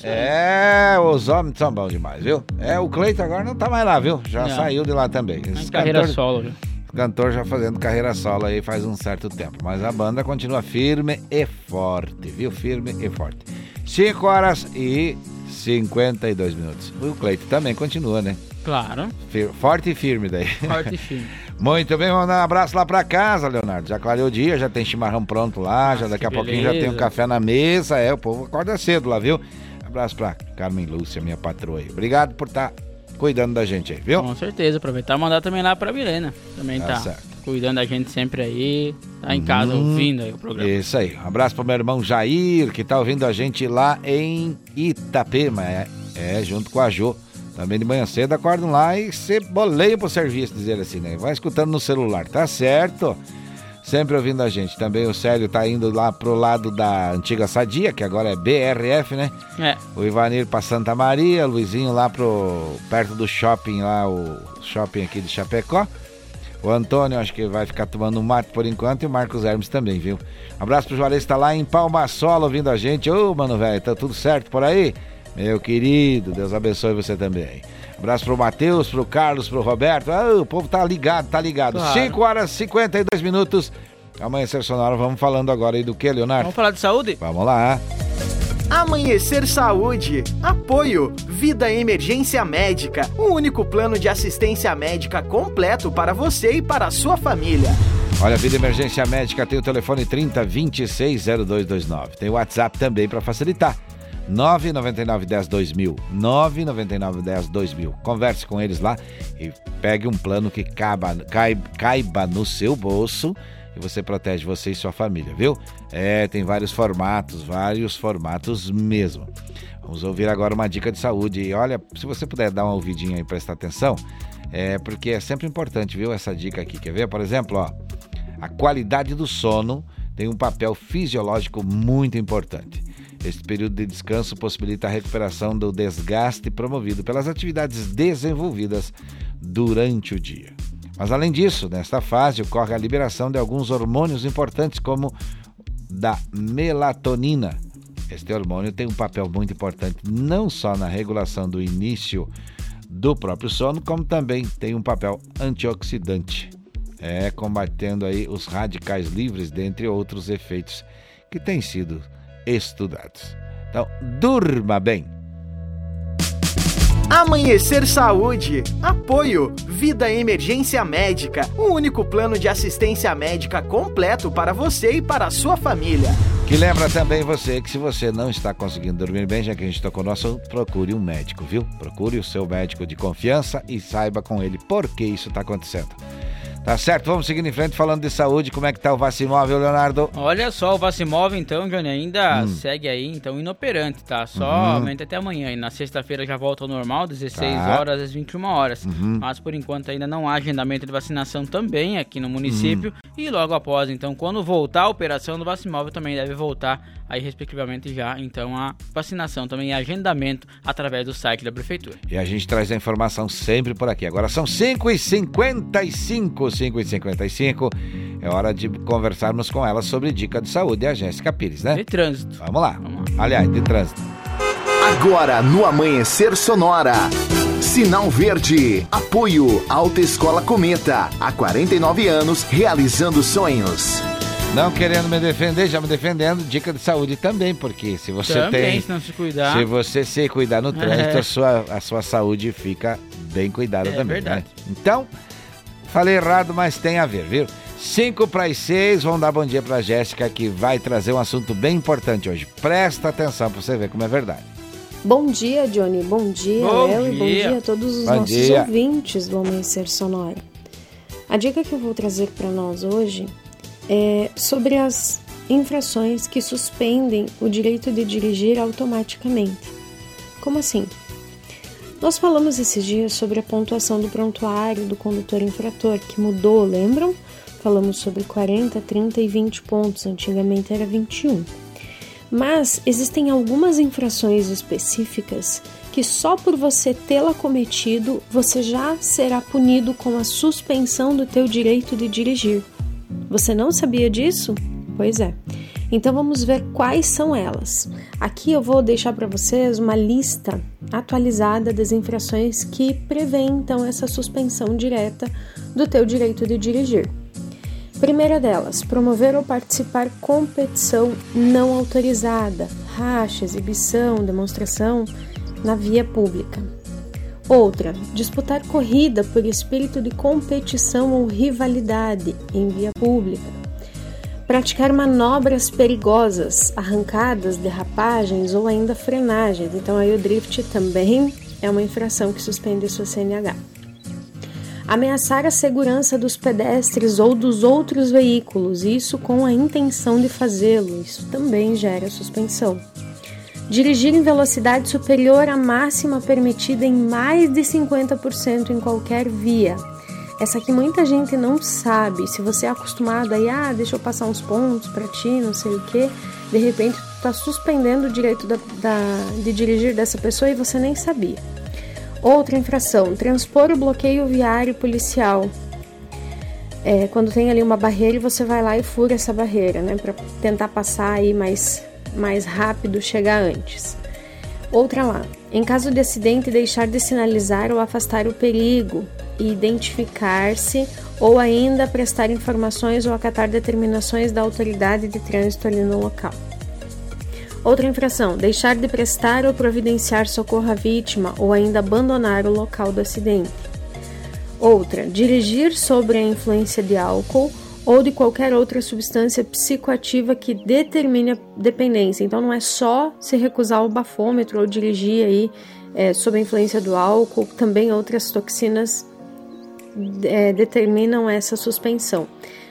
É, os homens são bons demais, viu? É, o Cleiton agora não tá mais lá, viu? Já Não. saiu de lá também. Esse carreira cantor- solo, viu? Cantor já fazendo carreira solo aí faz um certo tempo. Mas a banda continua firme e forte, viu? Firme e forte. 5 horas e 52 minutos. O Cleiton também continua, né? Claro. Forte e firme daí. Forte e firme. Muito bem, vamos dar um abraço lá pra casa, Leonardo. Já clareou o dia, já tem chimarrão pronto lá, já daqui a pouquinho já tem um beleza. café na mesa. É, o povo acorda cedo lá, viu? Abraço pra Carmen Lúcia, minha patroa aí. Obrigado por estar cuidando da gente aí, viu? Com certeza. Aproveitar e mandar também lá pra Milena. Também Tá tá, cuidando da gente sempre aí. Tá em casa Hum, ouvindo aí o programa. Isso aí. Um abraço pro meu irmão Jair, que tá ouvindo a gente lá em Itapema. É, é, junto com a Jo. Também de manhã cedo acordam lá e se boleiam pro serviço, dizer assim, né? Vai escutando no celular, tá certo? Sempre ouvindo a gente. Também o Célio tá indo lá pro lado da antiga Sadia, que agora é BRF, né? É. O Ivanir pra Santa Maria, o Luizinho lá pro perto do shopping lá, o shopping aqui de Chapecó. O Antônio acho que vai ficar tomando um mate por enquanto e o Marcos Hermes também, viu? Abraço pro Juarez, tá lá em Palmasola ouvindo a gente. Ô, mano, velho, tá tudo certo por aí? Meu querido, Deus abençoe você também. Abraço pro Matheus, pro Carlos, pro Roberto. Ah, o povo tá ligado, tá ligado. Claro. 5 horas e 52 minutos. Amanhecer sonora, vamos falando agora aí do que, Leonardo? Vamos falar de saúde? Vamos lá. Amanhecer Saúde. Apoio. Vida Emergência Médica. O único plano de assistência médica completo para você e para a sua família. Olha, Vida Emergência Médica tem o telefone 30 26 0229. Tem o WhatsApp também para facilitar. 999 10 2000. 999 10 2000. Converse com eles lá e pegue um plano que caiba, caiba, caiba no seu bolso e você protege você e sua família, viu? É, tem vários formatos, vários formatos mesmo. Vamos ouvir agora uma dica de saúde. E olha, se você puder dar uma ouvidinha aí e prestar atenção, é porque é sempre importante, viu? Essa dica aqui. Quer ver? Por exemplo, ó, a qualidade do sono tem um papel fisiológico muito importante. Este período de descanso possibilita a recuperação do desgaste promovido pelas atividades desenvolvidas durante o dia. Mas além disso, nesta fase ocorre a liberação de alguns hormônios importantes, como da melatonina. Este hormônio tem um papel muito importante não só na regulação do início do próprio sono, como também tem um papel antioxidante, é combatendo aí os radicais livres, dentre outros efeitos que têm sido estudados. Então, durma bem. Amanhecer Saúde. Apoio. Vida Emergência Médica. O único plano de assistência médica completo para você e para a sua família. Que lembra também você que se você não está conseguindo dormir bem, já que a gente tocou no assunto, procure um médico, viu? Procure o seu médico de confiança e saiba com ele por que isso está acontecendo. Tá certo, vamos seguindo em frente falando de saúde. Como é que tá o Vacimóvel, Leonardo? Olha só, o Vacimóvel então, Johnny, ainda hum. segue aí, então, inoperante, tá? Somente uhum. até amanhã. E na sexta-feira já volta ao normal, 16 tá. horas às 21 horas. Uhum. Mas por enquanto ainda não há agendamento de vacinação também aqui no município. Uhum. E logo após, então, quando voltar a operação do Vacimóvel, também deve voltar aí, respectivamente, já, então, a vacinação também e agendamento através do site da Prefeitura. E a gente traz a informação sempre por aqui. Agora são 5h55, 5h55. É hora de conversarmos com ela sobre dica de saúde, a Jéssica Pires, né? De trânsito. Vamos lá. Vamos lá. Aliás, de trânsito. Agora, no Amanhecer Sonora. Sinal Verde. Apoio Alta Escola Cometa. Há 49 anos, realizando sonhos. Não querendo me defender, já me defendendo, dica de saúde também, porque se você também, tem. Se não se cuidar. Se você se cuidar no trânsito, é. a, sua, a sua saúde fica bem cuidada é também. Verdade. Né? Então, falei errado, mas tem a ver, viu? 5 para as 6, vamos dar bom dia para Jéssica, que vai trazer um assunto bem importante hoje. Presta atenção para você ver como é verdade. Bom dia, Johnny. Bom dia, Léo. E bom dia a todos os bom nossos dia. ouvintes do Amanhecer Sonora. A dica que eu vou trazer para nós hoje é sobre as infrações que suspendem o direito de dirigir automaticamente. Como assim? Nós falamos esses dias sobre a pontuação do prontuário do condutor infrator, que mudou, lembram? Falamos sobre 40, 30 e 20 pontos, antigamente era 21. Mas existem algumas infrações específicas que só por você tê-la cometido, você já será punido com a suspensão do teu direito de dirigir. Você não sabia disso? Pois é. Então vamos ver quais são elas. Aqui eu vou deixar para vocês uma lista atualizada das infrações que prevêem então essa suspensão direta do teu direito de dirigir. Primeira delas, promover ou participar competição não autorizada, racha, exibição, demonstração na via pública. Outra, disputar corrida por espírito de competição ou rivalidade em via pública. Praticar manobras perigosas, arrancadas, derrapagens ou ainda frenagens. Então aí o drift também é uma infração que suspende sua CNH. Ameaçar a segurança dos pedestres ou dos outros veículos, isso com a intenção de fazê-lo, isso também gera suspensão dirigir em velocidade superior à máxima permitida em mais de 50% em qualquer via. Essa aqui muita gente não sabe. Se você é acostumado aí, ah, deixa eu passar uns pontos para ti, não sei o que, de repente tu tá suspendendo o direito da, da, de dirigir dessa pessoa e você nem sabia. Outra infração: transpor o bloqueio viário policial. É, quando tem ali uma barreira e você vai lá e fura essa barreira, né, para tentar passar aí mais mais rápido chegar antes. Outra lá. Em caso de acidente, deixar de sinalizar ou afastar o perigo e identificar-se ou ainda prestar informações ou acatar determinações da autoridade de trânsito ali no local. Outra infração: deixar de prestar ou providenciar socorro à vítima ou ainda abandonar o local do acidente. Outra: dirigir sobre a influência de álcool ou de qualquer outra substância psicoativa que determine a dependência. Então não é só se recusar o bafômetro ou dirigir aí é, sob a influência do álcool, também outras toxinas é, determinam essa suspensão.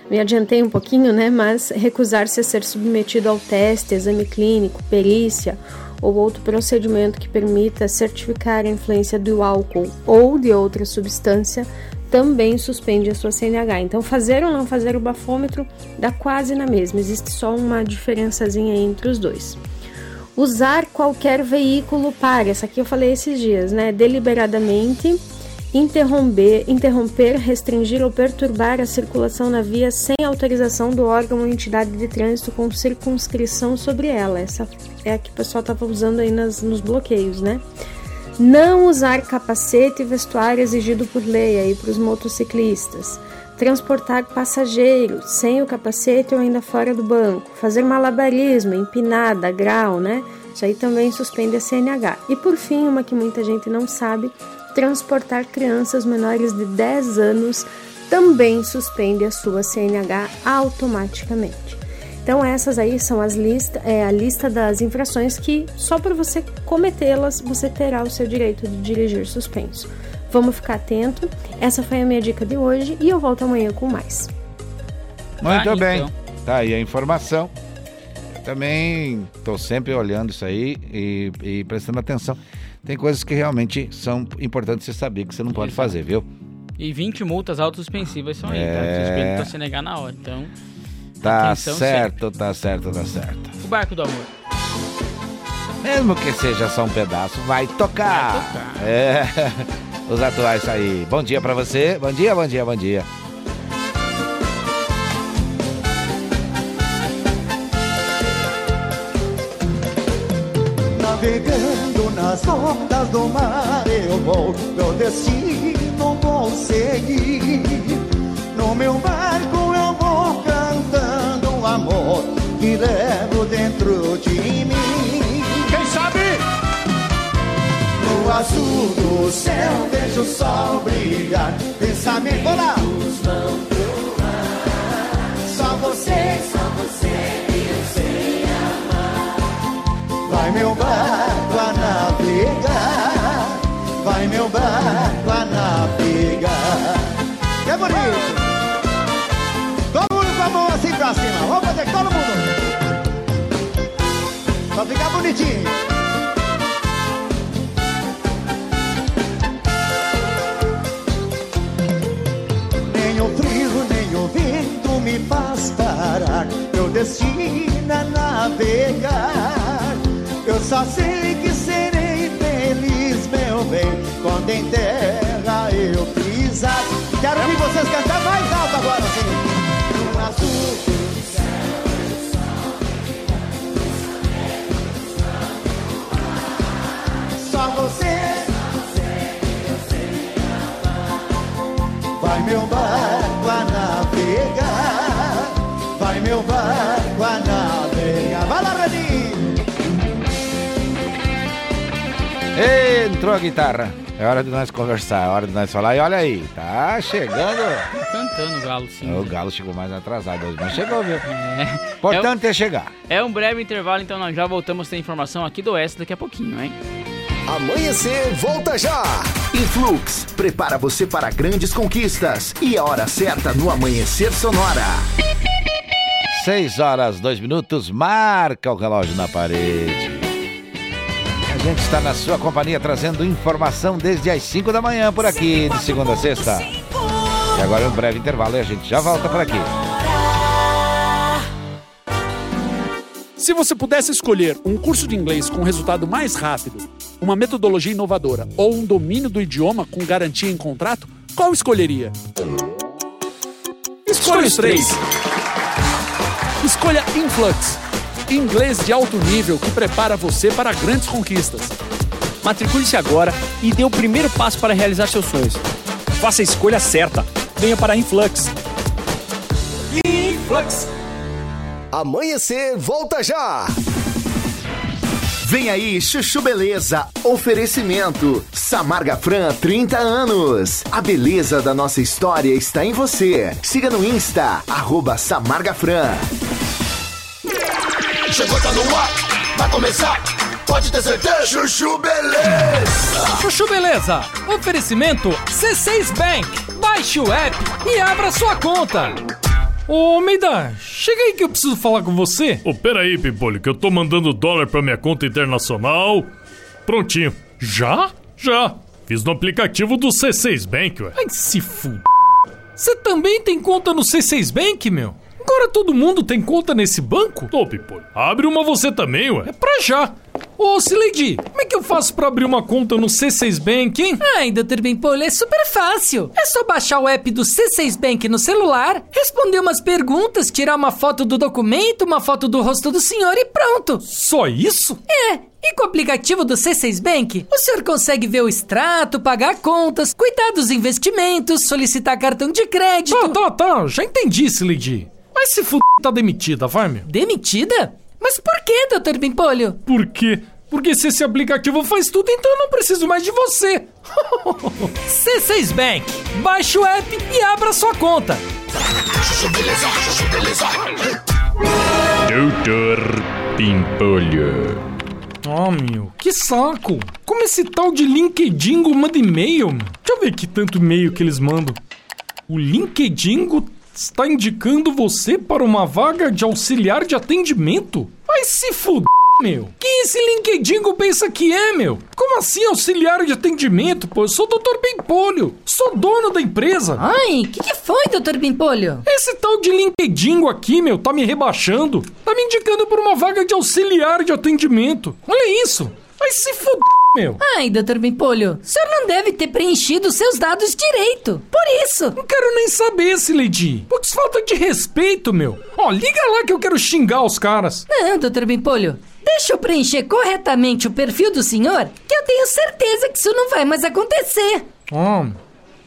Me adiantei um pouquinho, né? Mas recusar-se a ser submetido ao teste, exame clínico, perícia ou outro procedimento que permita certificar a influência do álcool ou de outra substância também suspende a sua CNH. Então, fazer ou não fazer o bafômetro dá quase na mesma, existe só uma diferençazinha entre os dois. Usar qualquer veículo para, essa aqui eu falei esses dias, né? Deliberadamente interromper, interromper, restringir ou perturbar a circulação na via sem autorização do órgão ou entidade de trânsito com circunscrição sobre ela. Essa é a que o pessoal estava usando aí nas, nos bloqueios, né? Não usar capacete e vestuário exigido por lei aí para os motociclistas. Transportar passageiros sem o capacete ou ainda fora do banco. Fazer malabarismo, empinada, grau, né? Isso aí também suspende a CNH. E por fim, uma que muita gente não sabe, transportar crianças menores de 10 anos também suspende a sua CNH automaticamente. Então essas aí são as listas, é a lista das infrações que só por você cometê-las você terá o seu direito de dirigir suspenso. Vamos ficar atento. Essa foi a minha dica de hoje e eu volto amanhã com mais. Muito ah, bem. Então. Tá aí a informação. Também estou sempre olhando isso aí e, e, prestando atenção. Tem coisas que realmente são importantes você saber que você não pode fazer, viu? E 20 multas autosuspensivas são aí, tá? é... tá? Suspeito pra você negar na hora. Então. Tá certo, tá certo, tá certo. O barco do amor. Mesmo que seja só um pedaço, vai tocar. Vai tocar. É. Os atuais aí. Bom dia para você. Bom dia, bom dia, bom dia. Navegando nas ondas do mar eu vou, meu destino vou seguir. No meu barco que levo dentro de mim. Quem sabe? No azul do céu vejo o sol brilhar. Pensamentos vão pro. Só você, só você que eu sei amar. Vai meu barco a navegar. Vai meu barco a navegar. Que bonito! a mão assim pra cima. Vamos fazer todo mundo. Pra ficar bonitinho. Nem o frio, nem o vento me faz parar. Meu destino é navegar. Eu só sei que serei feliz, meu bem, quando em terra eu pisar. Quero ouvir vocês cantar mais alto agora, assim azul. Você. Vai meu barco a navegar. Vai meu barco a navegar. Vai lá, Reninho. Entrou a guitarra. É hora de nós conversar, é hora de nós falar. E olha aí, tá chegando. Tá cantando o Galo, sim. O Galo chegou mais atrasado hoje, mas chegou, viu? É. Importante é, um, é chegar. É um breve intervalo, então nós já voltamos a ter informação aqui do Oeste daqui a pouquinho, hein? Amanhecer, volta já! Influx, prepara você para grandes conquistas. E a hora certa no Amanhecer Sonora. 6 horas, 2 minutos, marca o relógio na parede. A gente está na sua companhia trazendo informação desde as 5 da manhã por aqui, de segunda a sexta. E agora um breve intervalo e a gente já volta por aqui. Se você pudesse escolher um curso de inglês com resultado mais rápido, uma metodologia inovadora ou um domínio do idioma com garantia em contrato, qual escolheria? Escolha os três. Escolha Influx Inglês de alto nível que prepara você para grandes conquistas. Matricule-se agora e dê o primeiro passo para realizar seus sonhos. Faça a escolha certa. Venha para Influx. Influx. Amanhecer, volta já! Vem aí, Chuchu Beleza. Oferecimento. Samarga Fran, 30 anos. A beleza da nossa história está em você. Siga no Insta, arroba Samarga Fran. Chegou, tá no ar, vai começar. Pode ter certeza. Chuchu Beleza. Chuchu Beleza. Oferecimento C6 Bank. Baixe o app e abra sua conta. Ô, Meida, chega aí que eu preciso falar com você. Ô, pera aí, Pipolho, que eu tô mandando dólar pra minha conta internacional. Prontinho. Já? Já. Fiz no aplicativo do C6 Bank, ué. Ai, se f... Você também tem conta no C6 Bank, meu? Agora todo mundo tem conta nesse banco? Ô, Pipolho, abre uma você também, ué. É pra já. Ô, Sileidi, como é que eu faço pra abrir uma conta no C6 Bank, hein? Ai, Dr. Bimpolho, é super fácil. É só baixar o app do C6 Bank no celular, responder umas perguntas, tirar uma foto do documento, uma foto do rosto do senhor e pronto. Só isso? É. E com o aplicativo do C6 Bank, o senhor consegue ver o extrato, pagar contas, cuidar dos investimentos, solicitar cartão de crédito. Tá, tá, tá. Já entendi, Sileidi. Mas se f... tá demitida, vai, meu. Demitida? Mas por que, quê, doutor Pimpolho? Por quê? Porque se esse aplicativo faz tudo, então eu não preciso mais de você. C6 Bank. Baixe o app e abra sua conta. Doutor Pimpolho. Oh, meu, que saco! Como esse tal de LinkedIn manda e-mail? Deixa eu ver que tanto e-mail que eles mandam. O LinkedIn está indicando você para uma vaga de auxiliar de atendimento? Vai se fuder, meu! Quem esse LinkedIn pensa que é, meu? Como assim auxiliar de atendimento, pô? Eu sou o Dr. Pimpolho, sou dono da empresa. Ai, o que, que foi, doutor Pimpolho? Esse tal de LinkedIn aqui, meu, tá me rebaixando. Tá me indicando por uma vaga de auxiliar de atendimento. Olha isso. Vai se fuder, meu. Ai, doutor Pimpolho, o senhor não deve ter preenchido seus dados direito. Por isso. Não quero nem saber, Sileidi. Putz, falta de respeito, meu. Ó, liga lá que eu quero xingar os caras. Não, doutor Pimpolho. Deixa eu preencher corretamente o perfil do senhor, que eu tenho certeza que isso não vai mais acontecer. Ah,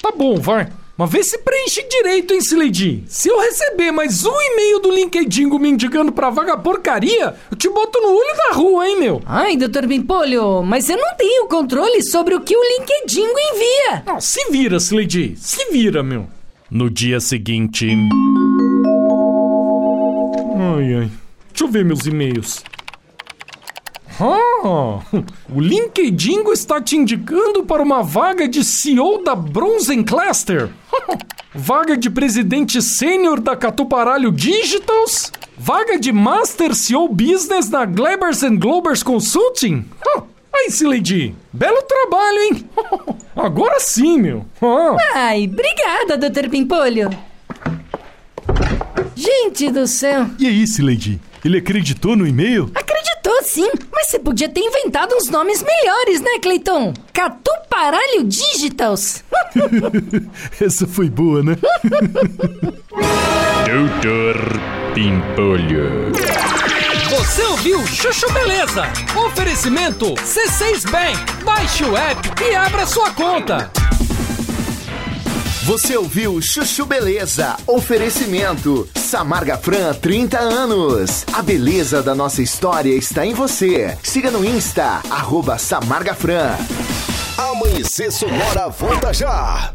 tá bom, vai. Mas vê se preenche direito, hein, Sileidi? Se eu receber mais um e-mail do LinkedIn me indicando pra vaga porcaria, eu te boto no olho da rua, hein, meu? Ai, doutor Bimpolho, mas eu não tenho controle sobre o que o LinkedIn envia. Ah, se vira, Sileidi. Se vira, meu. No dia seguinte. Ai, ai. Deixa eu ver meus e-mails. Ah, o LinkedIn está te indicando para uma vaga de CEO da Bronzen Cluster. vaga de presidente sênior da Catuparalho Digitals. Vaga de Master CEO Business na Glebers Globers Consulting. Aí, Sileidi, belo trabalho, hein? Agora sim, meu. Ah. Ai, obrigada, Dr. Pimpolho. Gente do céu. E aí, Sileidi? Ele acreditou no e-mail? Acreditou sim, mas você podia ter inventado uns nomes melhores, né, Cleiton? Catuparalho Digitals. Essa foi boa, né? Doutor Pimpolho. Você ouviu Chuchu Beleza? Oferecimento C6 Bank. Baixe o app e abra sua conta. Você ouviu Chuchu Beleza? Oferecimento Samarga Fran 30 anos. A beleza da nossa história está em você. Siga no Insta, arroba Samarga Fran. Amanhecer Sonora volta já.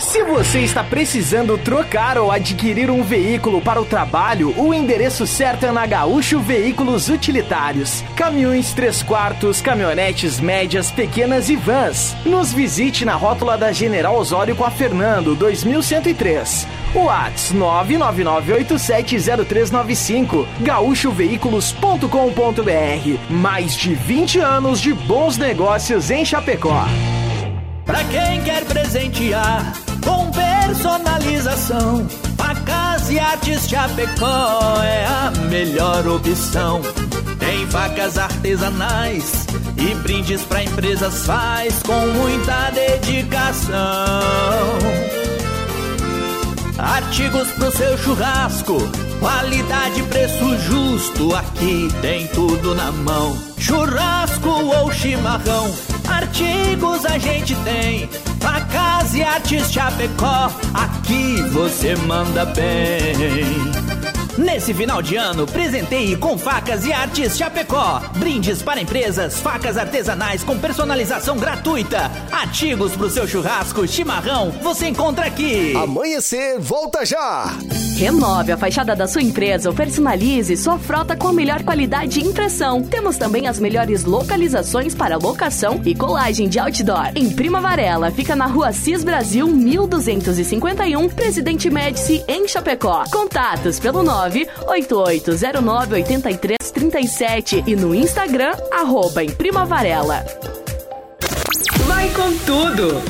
Se você está precisando trocar ou adquirir um veículo para o trabalho, o endereço certo é na Gaúcho Veículos Utilitários. Caminhões 3 quartos, caminhonetes médias, pequenas e vans. Nos visite na rótula da General Osório com a Fernando, 2103. Whats 999870395 gaúchoveículos.com.br Mais de 20 anos de bons negócios em Chapecó. Pra quem quer presentear com personalização, facas e artes Chapecó é a melhor opção. Tem facas artesanais e brindes pra empresas faz com muita dedicação. Artigos pro seu churrasco, qualidade, preço justo, aqui tem tudo na mão. Churrasco ou chimarrão, artigos a gente tem. Facas e artes Chapecó, aqui você manda bem. Nesse final de ano, presenteie com facas e artes Chapecó. Brindes para empresas, facas artesanais com personalização gratuita. Artigos pro seu churrasco, chimarrão, você encontra aqui. Amanhecer, volta já! Renove a fachada da sua empresa ou personalize sua frota com a melhor qualidade de impressão. Temos também as melhores localizações para locação e colagem de outdoor. Em Prima Varela, fica na rua Cis Brasil 1251, Presidente Médici, em Chapecó. Contatos pelo 988098337 e no Instagram, arroba em Prima Varela. Vai com tudo!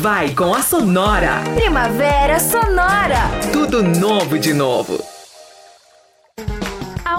Vai com a Sonora! Primavera Sonora! Tudo novo de novo!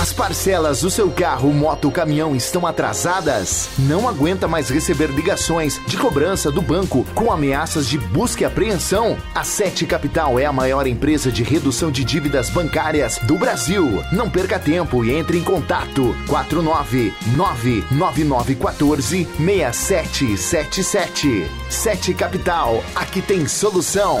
As parcelas do seu carro, moto, caminhão estão atrasadas? Não aguenta mais receber ligações de cobrança do banco com ameaças de busca e apreensão? A Sete Capital é a maior empresa de redução de dívidas bancárias do Brasil. Não perca tempo e entre em contato 49999146777. Sete Capital, aqui tem solução.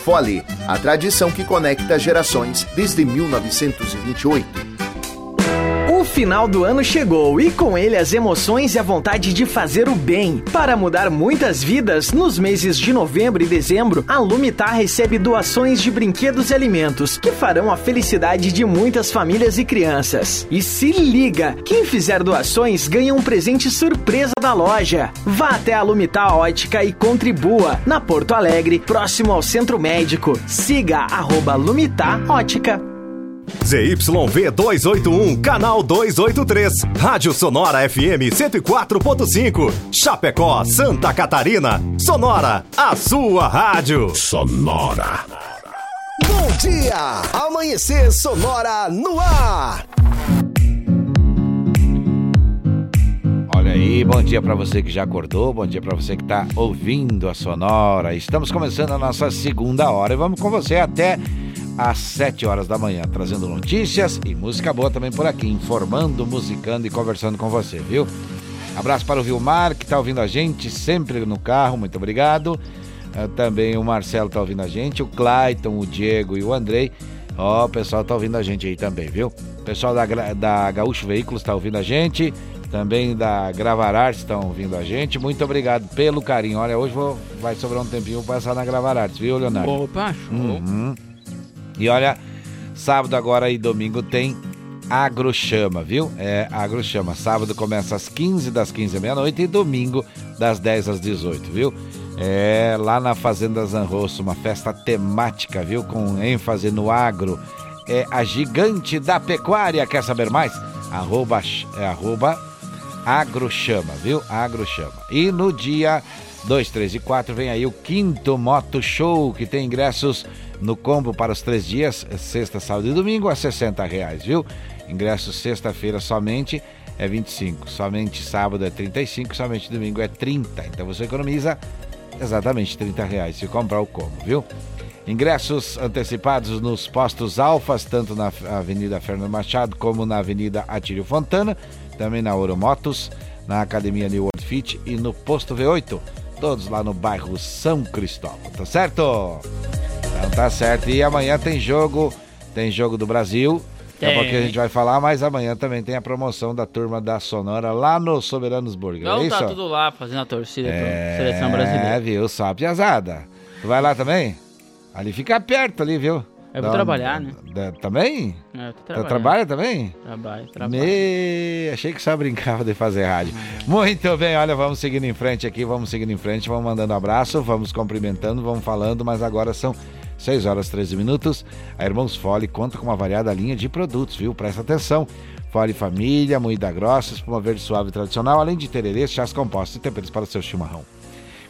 Fole, a tradição que conecta gerações desde 1928. Final do ano chegou e com ele as emoções e a vontade de fazer o bem. Para mudar muitas vidas, nos meses de novembro e dezembro, a Lumitar recebe doações de brinquedos e alimentos que farão a felicidade de muitas famílias e crianças. E se liga, quem fizer doações ganha um presente surpresa da loja. Vá até a Lumitar Ótica e contribua na Porto Alegre, próximo ao Centro Médico. Siga arroba Lumitar Ótica. ZYV 281, canal 283. Rádio Sonora FM 104.5. Chapecó, Santa Catarina. Sonora, a sua rádio. Sonora. Bom dia! Amanhecer Sonora no ar! Olha aí, bom dia para você que já acordou, bom dia para você que tá ouvindo a Sonora. Estamos começando a nossa segunda hora e vamos com você até às 7 horas da manhã, trazendo notícias e música boa também por aqui, informando, musicando e conversando com você, viu? Abraço para o Vilmar, que está ouvindo a gente sempre no carro, muito obrigado. Uh, também o Marcelo está ouvindo a gente, o Clayton, o Diego e o Andrei. Ó, oh, o pessoal está ouvindo a gente aí também, viu? O pessoal da, da Gaúcho Veículos está ouvindo a gente. Também da Gravar Artes estão ouvindo a gente. Muito obrigado pelo carinho. Olha, hoje vou, vai sobrar um tempinho passar na Gravar Artes, viu, Leonardo? Opa, show. Uhum. E olha, sábado agora e domingo tem Agrochama, viu? É Agrochama. Sábado começa às 15, das 15 à meia-noite e domingo das 10 às 18, viu? É lá na Fazenda Zanrosso, uma festa temática, viu? Com ênfase no agro. É a gigante da pecuária. Quer saber mais? Arroba, é arroba Agrochama, viu? Agrochama. E no dia 2, 3 e 4 vem aí o quinto Moto Show, que tem ingressos no combo para os três dias, sexta, sábado e domingo, a 60 reais, viu? Ingresso sexta-feira somente é 25, somente sábado é 35, somente domingo é 30. Então você economiza exatamente 30 reais se comprar o combo, viu? Ingressos antecipados nos postos Alfas, tanto na Avenida Fernando Machado como na Avenida Atílio Fontana, também na Oromotos, na Academia New World Fit e no Posto V8, todos lá no bairro São Cristóvão, tá certo? Então tá certo. E amanhã tem jogo, tem jogo do Brasil. Daqui a pouco a gente vai falar, mas amanhã também tem a promoção da turma da Sonora lá no Soberanos Burger. Não é tá tudo lá fazendo a torcida é, pra seleção brasileira. É, viu? Só a piazada. Tu vai lá também? Ali fica perto ali, viu? Eu vou Da- trabalhar, né? da- também? É, eu tô trabalhando. trabalha também? Trabalho, trabalho. Me... Achei que só brincava de fazer rádio. Muito bem, olha, vamos seguindo em frente aqui, vamos seguindo em frente, vamos mandando abraço, vamos cumprimentando, vamos falando, mas agora são 6 horas e 13 minutos. A Irmãos Fole conta com uma variada linha de produtos, viu? Presta atenção. Fole Família, moída grossa, espuma verde suave tradicional, além de tererês, chás compostos e temperos para o seu chimarrão.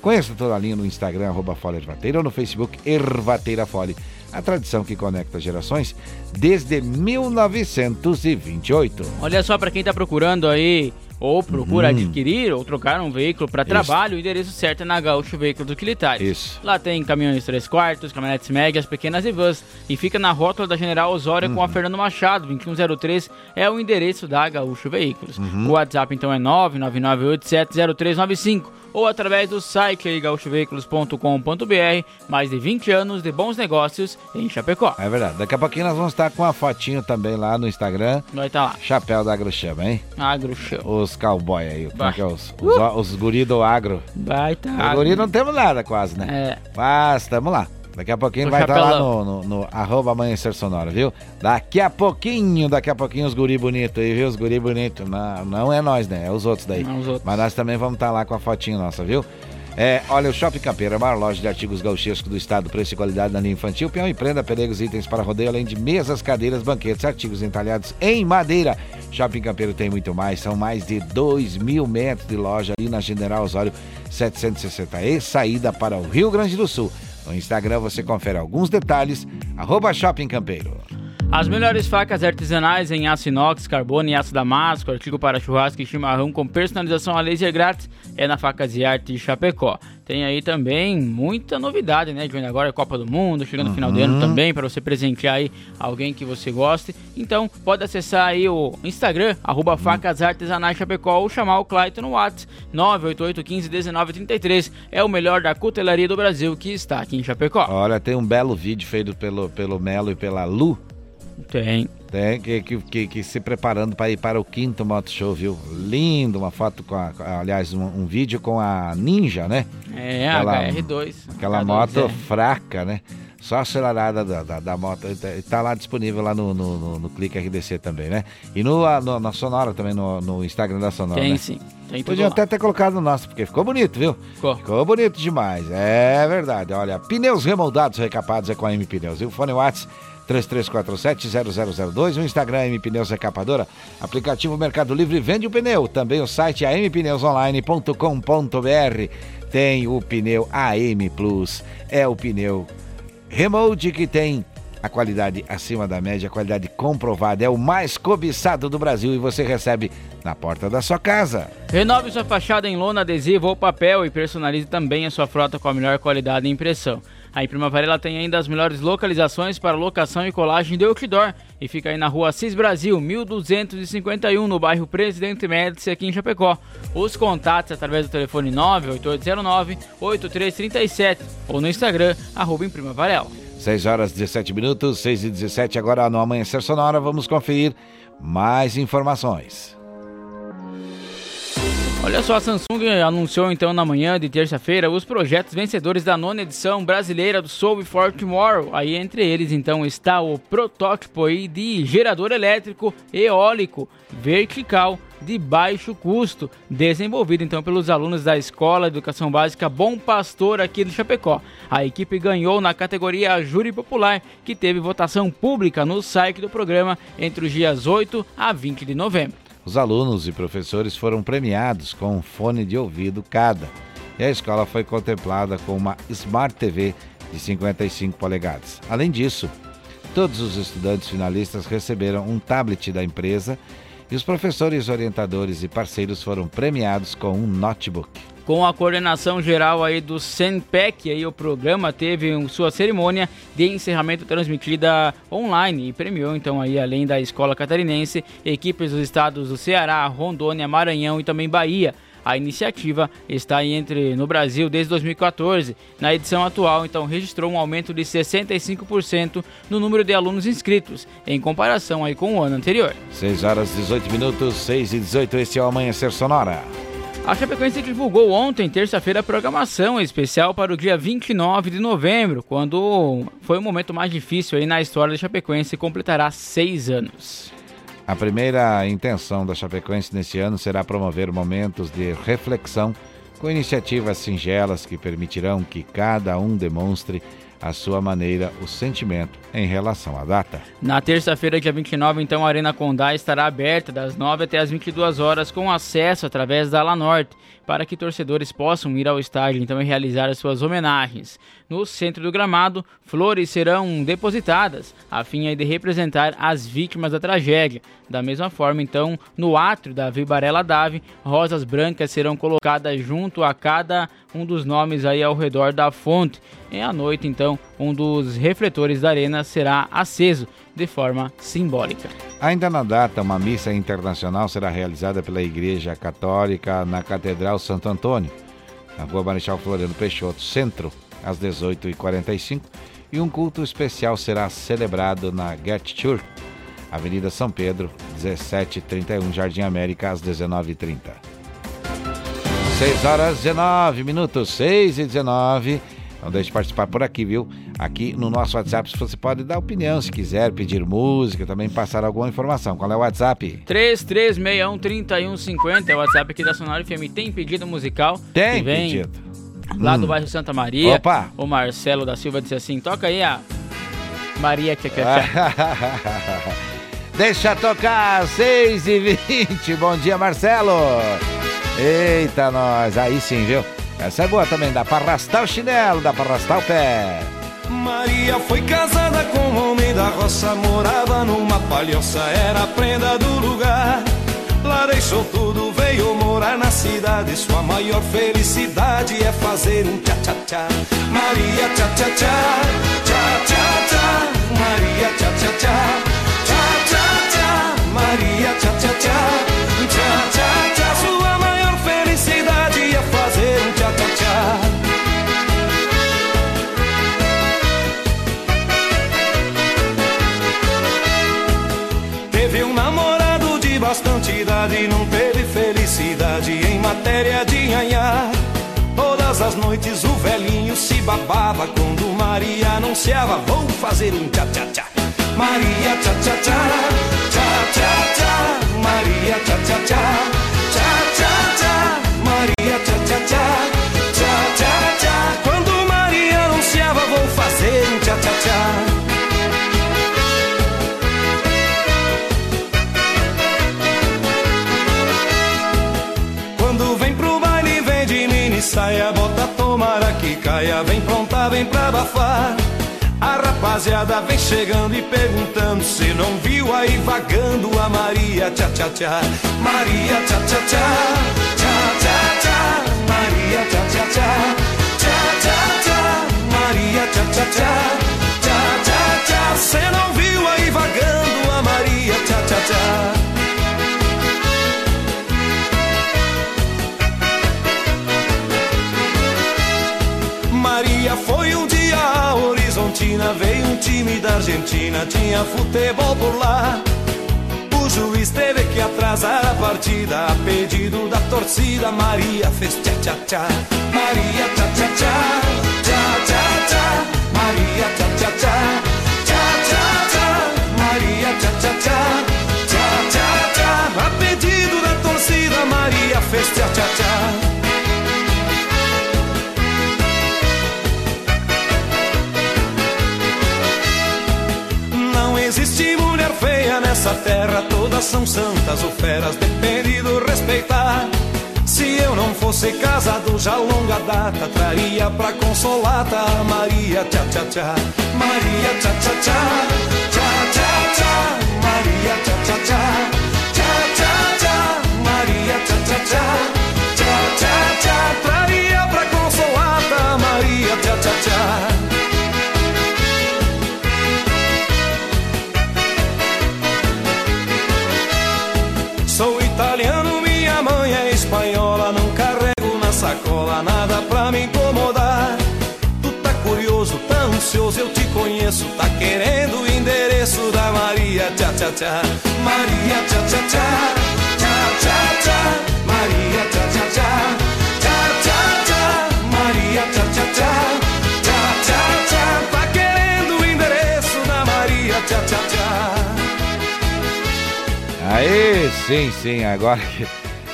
Conheça toda a linha no Instagram, arroba Fole Ervateira, ou no Facebook Ervateira Fole. A tradição que conecta gerações desde 1928. Olha só, pra quem tá procurando aí ou procura Hum. adquirir ou trocar um veículo para trabalho, o endereço certo é na Gaúcho Veículos Utilitários. Isso. Lá tem caminhões 3 quartos, caminhonetes médias, pequenas e vans. E fica na rótula da General Osório Uhum. com a Fernando Machado, 2103 é o endereço da Gaúcho Veículos. Uhum. O WhatsApp então é 999870395 ou através do site gaúchoveículos.com.br. Mais de 20 anos de bons negócios em Chapecó. É verdade. Daqui a pouquinho nós vamos estar com uma fotinho também lá no Instagram. Vai estar lá. Chapéu da Agrochama, hein? Agrochama. Os cowboy aí. Como é que é? Os, os, os guri do agro. Vai estar. Os guri não temos nada quase, né? É. Mas tamo lá. Daqui a pouquinho O vai estar lá chapelão. no, no, no arroba amanhecer sonora, viu? Daqui a pouquinho, daqui a pouquinho os guri bonitos aí, viu? Os guri bonitos. Não, não é nós, né? É os outros daí. Mas nós também vamos estar lá com a fotinho nossa, viu? É, olha, o Shopping Campeiro é a maior loja de artigos gauchescos do estado, preço e qualidade na linha infantil, peão e prenda, peregos, itens para rodeio, além de mesas, cadeiras, banquetes, artigos entalhados em madeira. Shopping Campeiro tem muito mais, são mais de 2 mil metros de loja ali na General Osório 760 e saída para o Rio Grande do Sul. No Instagram você confere alguns detalhes, Shopping Campeiro. As melhores facas artesanais em aço inox, carbono e aço damasco, artigo para churrasco e chimarrão com personalização a laser grátis é na Facas e Arte Chapecó. Tem aí também muita novidade, né, Johnny? Agora é Copa do Mundo, chegando no final do ano Uhum. também, para você presentear aí alguém que você goste. Então, pode acessar aí o Instagram, arroba Facas Artesanais Chapecó, ou chamar o Clayton no WhatsApp, 988 15 19 33. É o melhor da cutelaria do Brasil que está aqui em Chapecó. Olha, tem um belo vídeo feito pelo, pelo Melo e pela Lu. Tem. Tem, que, que, que, que se preparando para ir para o quinto Moto Show, viu? Lindo, uma foto com a. Aliás, um, um vídeo com a Ninja, né? É, Aquela- HR2. Aquela H2, moto é. fraca, né? Só acelerada da, da, da moto. Está lá disponível lá no, no, no, no Clique RDC também, né? E no, no- na Sonora também, no, no Instagram da Sonora. Tem né? sim. Tem tudo Podiam até ter colocado no nosso, porque ficou bonito, viu? Ficou. bonito demais. É verdade. Olha, pneus remoldados, recapados é com a M Pneus. E o fone Whats 3347-0002. O Instagram M Pneus Recapadora. Aplicativo Mercado Livre vende o pneu. Também o site ampneusonline.com.br. Tem o pneu AM Plus. É o pneu Remote que tem a qualidade acima da média, a qualidade comprovada. É o mais cobiçado do Brasil e você recebe na porta da sua casa. Renove sua fachada em lona, adesivo ou papel e personalize também a sua frota com a melhor qualidade de impressão. A Imprima Varela tem ainda as melhores localizações para locação e colagem de outdoor e fica aí na rua Assis Brasil, 1251, no bairro Presidente Médici, aqui em Chapecó. Os contatos através do telefone 98809-8337 ou no Instagram, arroba Varela. 6 horas 17 minutos, 6 e 17 agora no Amanhecer Sonora. Vamos conferir mais informações. Olha só, a Samsung anunciou então na manhã de terça-feira os projetos vencedores da nona edição brasileira do Soul for Tomorrow. Aí entre eles então está o protótipo aí de gerador elétrico eólico vertical de baixo custo, desenvolvido então pelos alunos da Escola de Educação Básica Bom Pastor aqui de Chapecó. A equipe ganhou na categoria Júri Popular, que teve votação pública no site do programa entre os dias 8 a 20 de novembro. Os alunos e professores foram premiados com um fone de ouvido cada. E a escola foi contemplada com uma Smart TV de 55 polegadas. Além disso, todos os estudantes finalistas receberam um tablet da empresa e os professores, orientadores e parceiros foram premiados com um notebook. Com a coordenação geral aí do Senpec, aí o programa teve sua cerimônia de encerramento transmitida online e premiou então aí além da escola catarinense, equipes dos estados do Ceará, Rondônia, Maranhão e também Bahia. A iniciativa está entre no Brasil desde 2014. Na edição atual, então, registrou um aumento de 65% no número de alunos inscritos, em comparação aí com o ano anterior. 6 horas 18 minutos, 6 e 18, esse é o Amanhecer Sonora. A Chapecoense divulgou ontem, terça-feira, a programação especial para o dia 29 de novembro, quando foi o momento mais difícil aí na história da Chapecoense e completará seis anos. A primeira intenção da Chapecoense nesse ano será promover momentos de reflexão com iniciativas singelas que permitirão que cada um demonstre a sua maneira o sentimento em relação à data. Na terça-feira, dia 29, então, a Arena Condá estará aberta das 9 até as 22 horas com acesso através da Ala Norte para que torcedores possam ir ao estádio então e realizar as suas homenagens. No centro do gramado, flores serão depositadas a fim de representar as vítimas da tragédia. Da mesma forma, então, no átrio da Vibarela Dave, rosas brancas serão colocadas junto a cada um dos nomes aí ao redor da fonte. E à noite, então, um dos refletores da arena será aceso de forma simbólica. Ainda na data, uma missa internacional será realizada pela Igreja Católica na Catedral Santo Antônio, na Rua Marechal Floriano Peixoto, centro, às 18h45, e um culto especial será celebrado na Get Church, Avenida São Pedro, 1731, Jardim América, às 19h30. 6 horas 19 minutos, 6 e 19 não deixe de participar por aqui, viu? Aqui no nosso WhatsApp você pode dar opinião se quiser, pedir música, também passar alguma informação. Qual é o WhatsApp? 33613150 é o WhatsApp aqui da Sonora FM. Tem pedido musical? Tem vem pedido. Lá Hum. do bairro Santa Maria. Opa! O Marcelo da Silva disse assim: toca aí a Maria que quer. Deixa tocar, 6 e 20 Bom dia, Marcelo. Eita, nós. Aí sim, viu? Essa é boa também. Dá pra arrastar o chinelo, dá pra arrastar o pé. Maria foi casada com um homem da roça, morava numa palhoça, era a prenda do lugar. Lá deixou tudo, veio morar na cidade. Sua maior felicidade é fazer um tchá-tchá-tchá. Maria tchá-tchá-tchá, tchá-tchá-tchá. Maria tchá-tchá-tchá, tchá-tchá-tchá. Maria tchá-tchá-tchá. Bastante idade, não teve felicidade em matéria de nhanhá. Todas as noites o velhinho se babava quando Maria anunciava: Vou fazer um tchá-tchá-tchá. Maria tchá-tchá-tchá, tchá-tchá-tchá. Maria tchá-tchá-tchá, tchá-tchá-tchá. Maria tchá-tchá-tchá. Caia, vem pronta, vem pra abafar. A rapaziada vem chegando e perguntando se não viu aí vagando a Maria tchá tchá tchá. Maria tchá tchá tchá, tchá tchá tchá. Maria tchá tchá tchá, tchá tchá tchá. Maria tchá tchá tchá, tchá tchá tchá. Cê não viu aí vagando a Maria tchá tchá tchá. Foi um dia a Horizontina, veio um time da Argentina, tinha futebol por lá. O juiz teve que atrasar a partida, a pedido da torcida. Maria fez tchá tchá tchá, Maria tchá tchá tchá, tchá tchá tchá, Maria tchá tchá tchá, tchá tchá tchá, Maria tchá tchá tchá, tchá tchá tchá. A pedido da torcida, Maria fez tchá nessa terra, todas são santas ou feras, depende do respeitar. Se eu não fosse casado já longa data, traria pra consolata a Maria tchá tchá tchá. Maria tchá tchá tchá, tchá tchá tchá. Maria tchá tchá tchá, tchá tchá tchá. Maria tchá tchá tchá, tchá tchá tchá. Te conheço. Tá querendo o endereço da Maria tchá tchá tchá. Maria tchá tchá tchá, tchá tchá tchá. Maria tchá tchá tchá, tchá tchá tchá. Maria tchá tchá tchá, tchá tchá tchá. Tá querendo o endereço da Maria tchá tchá tchá. Aí, sim, sim, agora que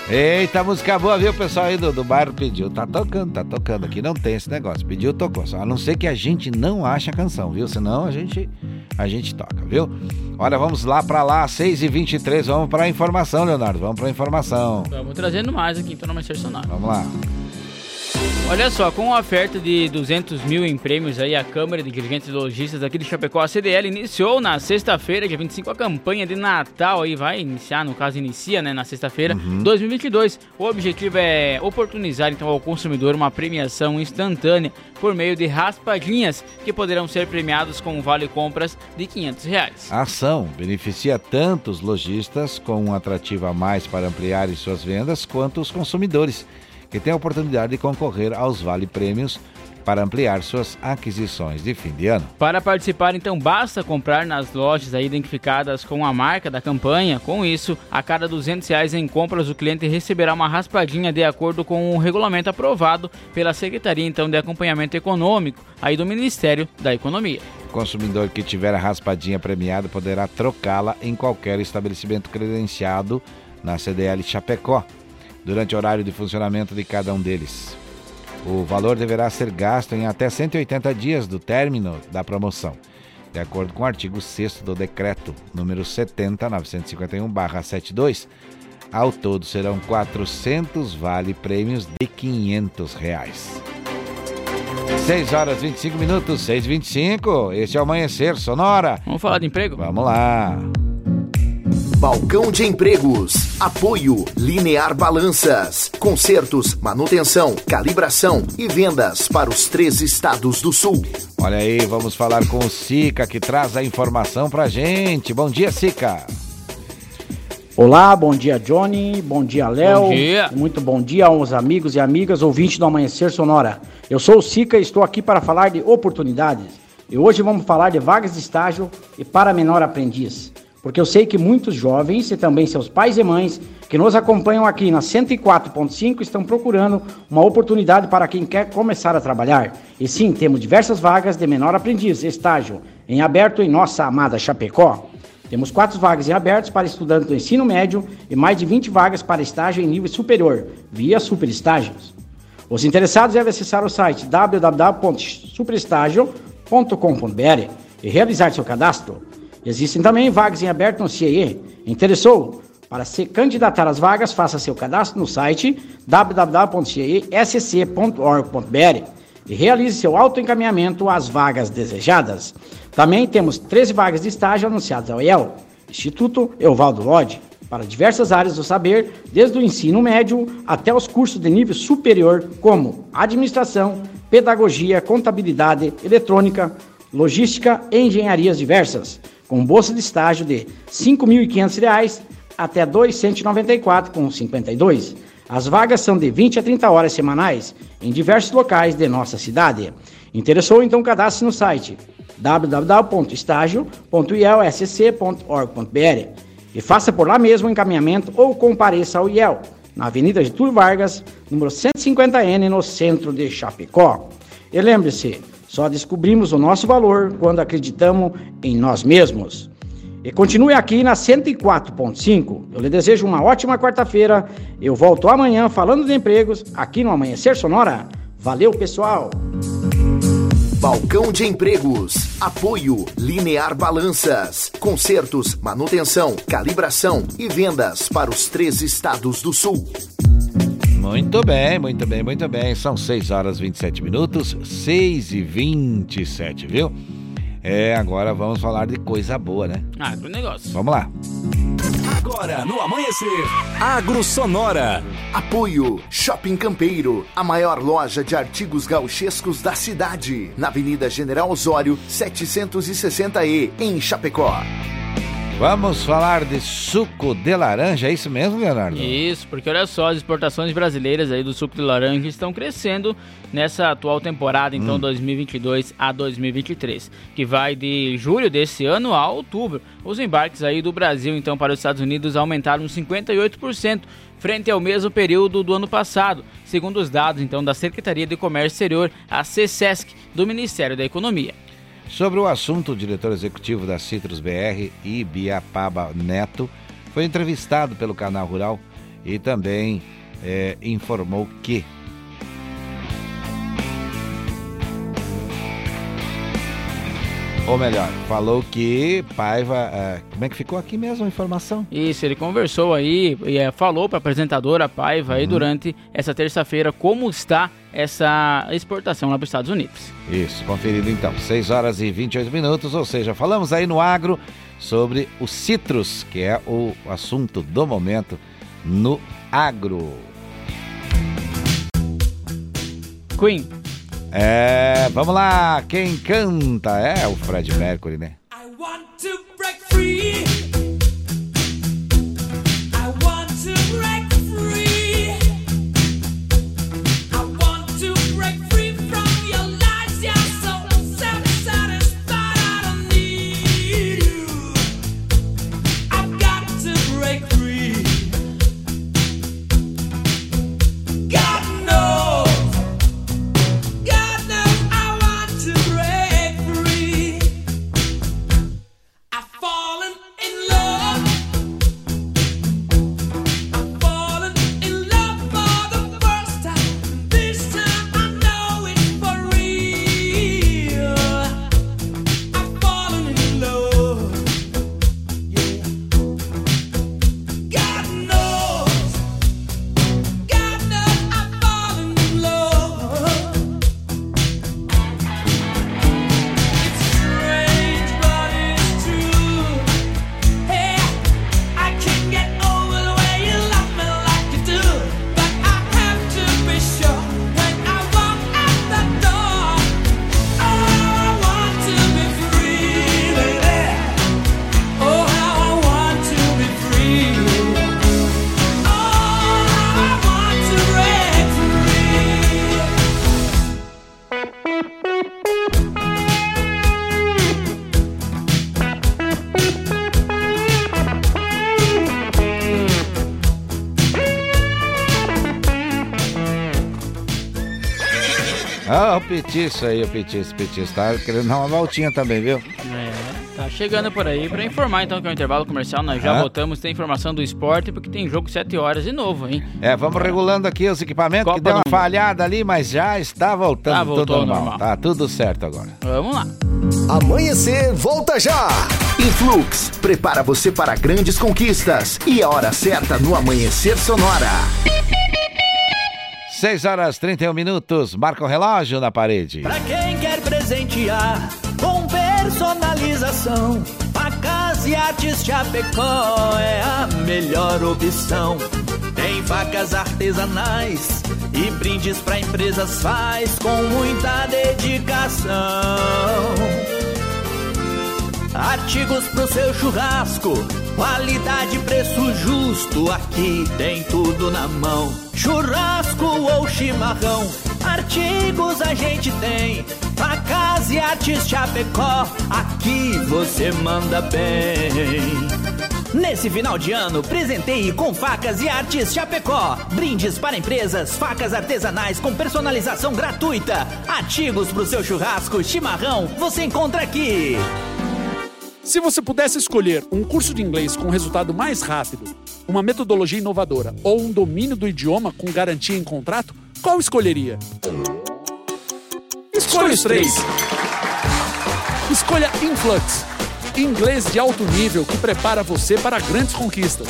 Eita, música boa, viu? Pessoal aí do, do bairro pediu. Tá tocando, tá tocando. Aqui não tem esse negócio. Pediu, tocou. Só a não ser que a gente não ache a canção, viu? Senão a gente, a gente toca, viu? Olha, vamos lá pra lá, 6h23. Vamos pra informação, Leonardo. Vamos pra informação. Vamos trazendo mais aqui, então, no Amanhecer Sonora. Vamos lá. Olha só, com a oferta de 200 mil em prêmios aí, a Câmara de Dirigentes Lojistas aqui de Chapecó, a CDL, iniciou na sexta-feira, dia 25, a campanha de Natal aí, vai iniciar, no caso inicia, né, na sexta-feira, 2022. O objetivo é oportunizar, então, ao consumidor uma premiação instantânea por meio de raspadinhas, que poderão ser premiados com um vale compras de 500 reais. A ação beneficia tanto os lojistas, com um atrativo a mais para ampliarem suas vendas, quanto os consumidores, que têm a oportunidade de concorrer aos vale-prêmios para ampliar suas aquisições de fim de ano. Para participar, então, basta comprar nas lojas identificadas com a marca da campanha. Com isso, a cada 200 reais em compras, o cliente receberá uma raspadinha de acordo com o regulamento aprovado pela Secretaria então de Acompanhamento Econômico aí do Ministério da Economia. O consumidor que tiver a raspadinha premiada poderá trocá-la em qualquer estabelecimento credenciado na CDL Chapecó, durante o horário de funcionamento de cada um deles. O valor deverá ser gasto em até 180 dias do término da promoção, de acordo com o artigo 6 do decreto número 70.951/72. Ao todo serão 400 vale-prêmios de 500 reais. 6 horas 25 minutos, 6 e 25 Esse é o Amanhecer Sonora. Vamos falar de emprego? Vamos lá. Balcão de Empregos. Apoio Linear Balanças. Consertos, manutenção, calibração e vendas para os três estados do sul. Olha aí, vamos falar com o Sica que traz a informação pra gente. Bom dia, Sica. Olá, bom dia Johnny, bom dia Léo. Bom dia. Muito bom dia aos amigos e amigas ouvintes do Amanhecer Sonora. Eu sou o Sica e estou aqui para falar de oportunidades. E hoje vamos falar de vagas de estágio e para menor aprendiz. Porque eu sei que muitos jovens e também seus pais e mães que nos acompanham aqui na 104.5 estão procurando uma oportunidade para quem quer começar a trabalhar. E sim, temos diversas vagas de menor aprendiz, estágio, em aberto em nossa amada Chapecó. Temos quatro vagas em abertos para estudantes do ensino médio e mais de 20 vagas para estágio em nível superior, via superestágios. Os interessados devem acessar o site www.superestágio.com.br e realizar seu cadastro. Existem também vagas em aberto no CIE. Interessou? Para se candidatar às vagas, faça seu cadastro no site www.ciescc.org.br e realize seu autoencaminhamento às vagas desejadas. Também temos 13 vagas de estágio anunciadas ao IEL, Instituto Evaldo Lodge, para diversas áreas do saber, desde o ensino médio até os cursos de nível superior, como administração, pedagogia, contabilidade, eletrônica, logística e engenharias diversas, com bolsa de estágio de R$ 5.500 até R$ 294,52. As vagas são de 20 a 30 horas semanais em diversos locais de nossa cidade. Interessou? Então cadastre no site www.estágio.ielscc.org.br e faça por lá mesmo o encaminhamento ou compareça ao IEL, na Avenida Getúlio Vargas, número 150N, no centro de Chapecó. E lembre-se, só descobrimos o nosso valor quando acreditamos em nós mesmos. E continue aqui na 104.5. Eu lhe desejo uma ótima quarta-feira. Eu volto amanhã falando de empregos aqui no Amanhecer Sonora. Valeu, pessoal! Balcão de Empregos. Apoio Linear Balanças. Consertos, manutenção, calibração e vendas para os três estados do sul. Muito bem, muito bem, muito bem. São 6 horas e 27 minutos, 6 e 27, viu? É, agora vamos falar de coisa boa, né? Agronegócio. Vamos lá. Agora no Amanhecer, Agro Sonora. Apoio Shopping Campeiro, a maior loja de artigos gauchescos da cidade, na Avenida General Osório, 760E, em Chapecó. Vamos falar de suco de laranja, é isso mesmo, Leonardo? Isso, porque olha só, as exportações brasileiras aí do suco de laranja estão crescendo nessa atual temporada, então Hum. 2022 a 2023, que vai de julho desse ano a outubro. Os embarques aí do Brasil, então, para os Estados Unidos aumentaram 58% frente ao mesmo período do ano passado, segundo os dados, então, da Secretaria de Comércio Exterior, a CSESC, do Ministério da Economia. Sobre o assunto, o diretor executivo da Citrus BR, Ibiapaba Neto, foi entrevistado pelo canal Rural e também é, informou que Ou melhor, falou que Paiva. é, como é que ficou aqui mesmo a informação? Isso, ele conversou aí e é, falou para a apresentadora Paiva aí durante essa terça-feira como está essa exportação lá para os Estados Unidos. Isso, conferido então. 6 horas e 28 minutos, ou seja, falamos aí no agro sobre o citrus, que é o assunto do momento no agro. Queen. É, vamos lá, quem canta é o Fred Mercury, né? Ah, o Petiço aí, o Petiço, Petiço. Tá querendo dar uma voltinha também, viu? É, tá chegando por aí para informar então que é o intervalo comercial. Nós já Ah. voltamos, tem informação do esporte, porque tem jogo 7 horas de novo, hein? É, vamos regulando aqui os equipamentos, Copa que deu uma Mundo. falhada ali, mas já está voltando Ah, voltou tudo ao normal. normal. Tá tudo certo agora. Vamos lá. Amanhecer, volta já! Influx, prepara você para grandes conquistas. E a hora certa no Amanhecer Sonora. 6 horas 31 minutos, marca o relógio na parede. Pra quem quer presentear com personalização, facas e artes Chapecó é a melhor opção. Tem facas artesanais e brindes pra empresas faz com muita dedicação. Artigos pro seu churrasco, qualidade, preço justo, aqui tem tudo na mão. Churrasco ou chimarrão, artigos a gente tem. Facas e artes Chapecó, aqui você manda bem. Nesse final de ano, presenteie com facas e artes Chapecó. Brindes para empresas, facas artesanais com personalização gratuita. Artigos pro seu churrasco, chimarrão, você encontra aqui. Se você pudesse escolher um curso de inglês com resultado mais rápido, uma metodologia inovadora ou um domínio do idioma com garantia em contrato, qual escolheria? Escolha os três. Escolha Influx, inglês de alto nível que prepara você para grandes conquistas.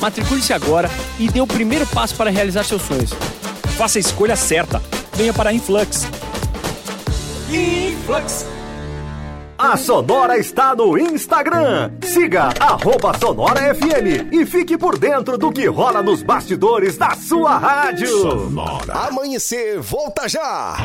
Matricule-se agora e dê o primeiro passo para realizar seus sonhos. Faça a escolha certa. Venha para Influx. Influx. A Sonora está no Instagram. Siga arroba Sonora FM e fique por dentro do que rola nos bastidores da sua rádio. Sonora. Amanhecer, volta já!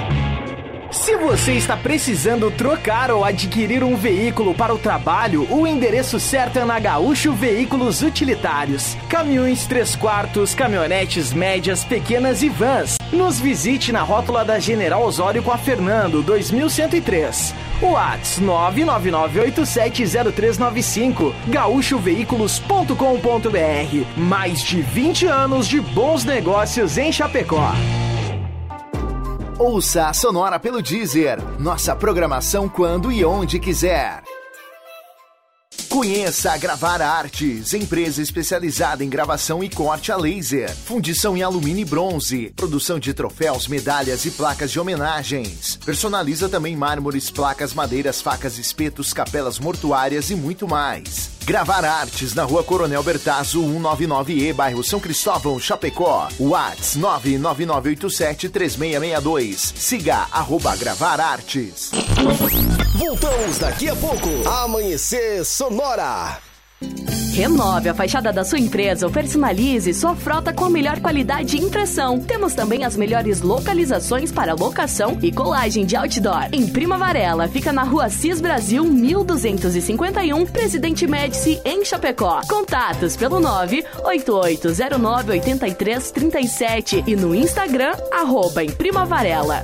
Se você está precisando trocar ou adquirir um veículo para o trabalho, o endereço certo é na Gaúcho Veículos Utilitários. Caminhões 3 quartos, caminhonetes médias, pequenas e vans. Nos visite na rótula da General Osório com a Fernando, 2103. Whats 999870395 gaúchoveículos.com.br Mais de 20 anos de bons negócios em Chapecó. Ouça a Sonora pelo Deezer. Nossa programação quando e onde quiser. Conheça a Gravar Artes, empresa especializada em gravação e corte a laser, fundição em alumínio e bronze, produção de troféus, medalhas e placas de homenagens. Personaliza também mármores, placas, madeiras, facas, espetos, capelas mortuárias e muito mais. Gravar Artes na Rua Coronel Bertazzo, 199E, bairro São Cristóvão, Chapecó. Whats 999873662. Siga arroba Gravar Artes. Voltamos daqui a pouco. Amanhecer Sonora. Renove a fachada da sua empresa ou personalize sua frota com a melhor qualidade de impressão. Temos também as melhores localizações para locação e colagem de outdoor. Em Prima Varela, fica na rua Cis Brasil 1251, Presidente Médici, em Chapecó. Contatos pelo 988098337 e no Instagram, arroba em Prima Varela.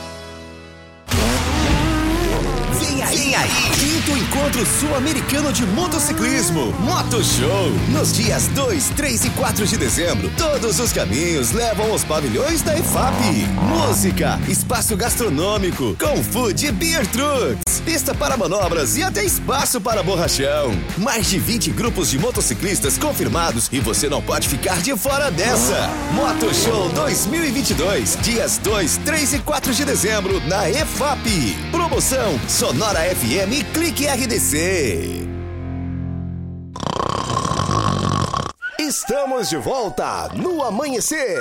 Vem aí, Vem aí, quinto encontro sul-americano de motociclismo, Moto Show. Nos dias 2, 3 e 4 de dezembro, todos os caminhos levam aos pavilhões da EFAP. Música, espaço gastronômico, com food e beer trucks, pista para manobras e até espaço para borrachão. Mais de 20 grupos de motociclistas confirmados e você não pode ficar de fora dessa. Moto Show 2022, dias 2, 3 e 4 de dezembro, na EFAP. Promoção Sonora FM Clique RDC. Estamos de volta no amanhecer.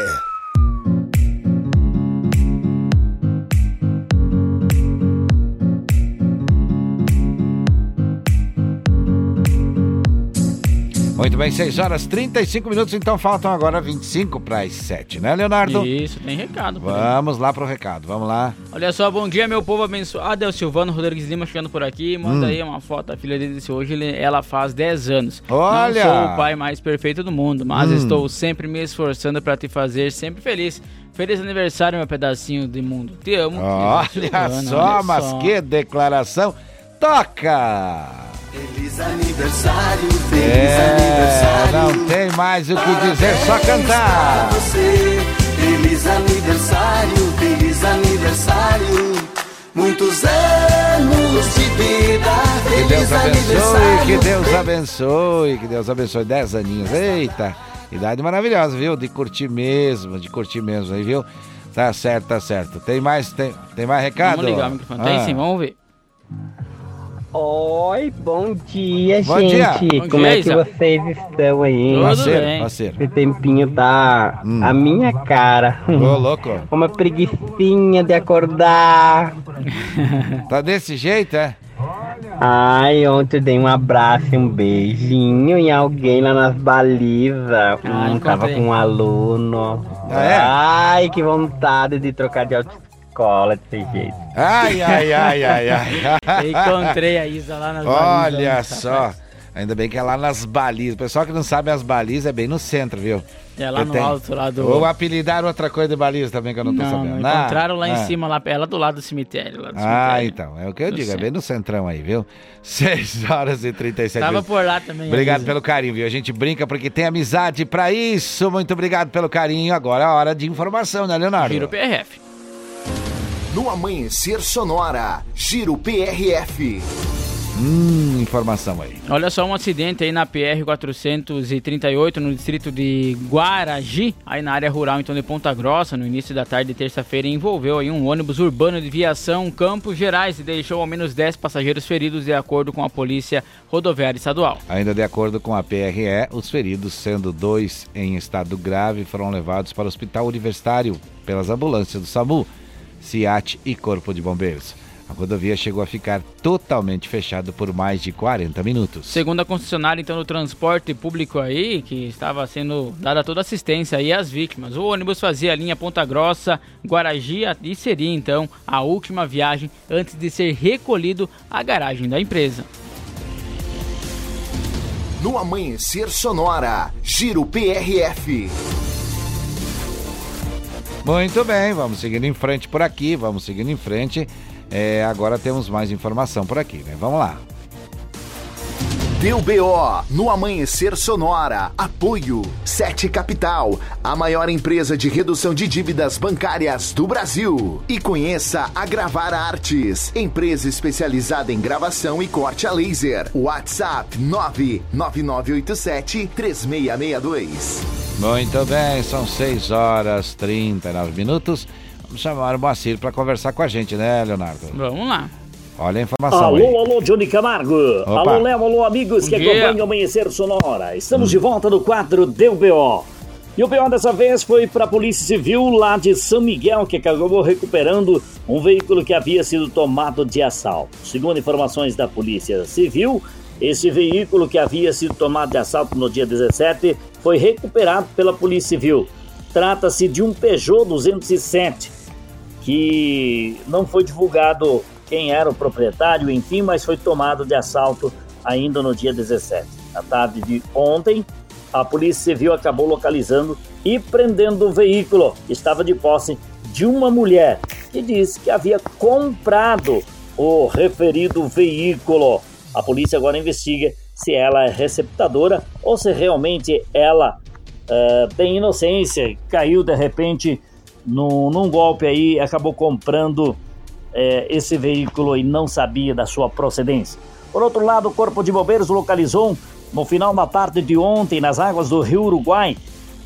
Muito bem, 6 horas 35 minutos, então faltam agora 25 para as 7, né, Leonardo? Isso, tem recado. Vamos lá pro recado, vamos lá. Olha só, bom dia, meu povo abençoado. É o Silvano Rodrigues Lima chegando por aqui. Manda Hum. aí uma foto da filha dele disse hoje. ele- ela faz 10 anos. Olha! Não sou o pai mais perfeito do mundo, mas Hum. estou sempre me esforçando para te fazer sempre feliz. Feliz aniversário, meu pedacinho de mundo. Te amo. Olha Silvano, só, olha mas só. que declaração. Toca! Feliz aniversário, feliz É, aniversário. não tem mais o que dizer, só cantar. Você, feliz aniversário, feliz aniversário. Muitos anos de vida, Que feliz Deus abençoe, que Deus abençoe, que Deus abençoe. 10 aninhos, eita, idade maravilhosa, viu? De curtir mesmo, de curtir mesmo aí, viu? Tá certo, tá certo. Tem mais, tem, tem mais recado? Vamos ligar o microfone. Tem Ah. sim, vamos ver. Oi, bom dia, Bom gente. dia. Bom Como dia, é que Isa. vocês estão aí? Tudo Parceiro, bem. parceiro. Esse tempinho tá a minha cara. Hum. Ô, louco. Uma preguiçinha de acordar. Tá desse jeito, é? Ai, ontem eu dei um abraço e um beijinho em alguém lá nas balizas. hum, tava com um aluno. Ah, é? Ai, que vontade de trocar de autoescola desse jeito. Ai, ai, ai, ai, ai. Encontrei a Isa lá nas Olha balizas. só. Ainda bem que é lá nas balizas. O pessoal que não sabe as balizas é bem no centro, viu? É lá Porque no alto, lá do- Ou apelidaram outra coisa de baliza também que eu não tô Não, sabendo. não, Ah, encontraram lá em ah. cima, lá, ela do lado do cemitério. Lá do Ah, cemitério. então. É o que eu Do digo. É centro. bem no centrão aí, viu? 6 horas e 37 Tava por lá também. Obrigado pelo carinho, viu? A gente brinca porque tem amizade pra isso. Muito obrigado pelo carinho. Agora é a hora de informação, né, Leonardo? Giro PRF. No Amanhecer Sonora, Giro PRF. Hum, informação aí. Olha só um acidente aí na PR 438 no distrito de Guaragi, aí na área rural então de Ponta Grossa, no início da tarde de terça-feira, envolveu aí um ônibus urbano de viação Campos Gerais e deixou ao menos 10 passageiros feridos de acordo com a Polícia Rodoviária Estadual. Ainda de acordo com a PRE, os feridos, sendo dois em estado grave, foram levados para o Hospital Universitário pelas ambulâncias do SAMU, CIAT e Corpo de Bombeiros. A rodovia chegou a ficar totalmente fechada por mais de 40 minutos. Segundo a concessionária então do transporte público aí, que estava sendo dada toda assistência aí às vítimas, o ônibus fazia a linha Ponta Grossa, Guaragi e seria então a última viagem antes de ser recolhido à garagem da empresa. No Amanhecer Sonora, Giro PRF. Muito bem, vamos seguindo em frente por aqui, vamos seguindo em frente. É, agora temos mais informação por aqui, né? Vamos lá. Deu BO no Amanhecer Sonora. Apoio Sete Capital, a maior empresa de redução de dívidas bancárias do Brasil. E conheça a Gravar Artes, empresa especializada em gravação e corte a laser. WhatsApp 99987 3662. Muito bem, são 6 horas 39 minutos. Vamos chamar o Moacir para conversar com a gente, né, Leonardo? Vamos lá. Olha a informação Alô, aí. alô, Johnny Camargo. Opa. Alô, Léo, alô, amigos que acompanham o Amanhecer Sonora. Estamos Hum. de volta no quadro Deu BO. E o BO dessa vez foi para a Polícia Civil lá de São Miguel, que acabou recuperando um veículo que havia sido tomado de assalto. Segundo informações da Polícia Civil, esse veículo que havia sido tomado de assalto no dia 17 foi recuperado pela Polícia Civil. Trata-se de um Peugeot 207, que não foi divulgado quem era o proprietário, enfim, mas foi tomado de assalto ainda no dia 17. Na tarde de ontem, a Polícia Civil acabou localizando e prendendo o veículo que estava de posse de uma mulher que disse que havia comprado o referido veículo. A polícia agora investiga se ela é receptadora ou se realmente ela eh, tem inocência caiu de repente num golpe aí, acabou comprando eh, esse veículo e não sabia da sua procedência. Por outro lado, o Corpo de Bombeiros localizou no final da tarde de ontem, nas águas do Rio Uruguai,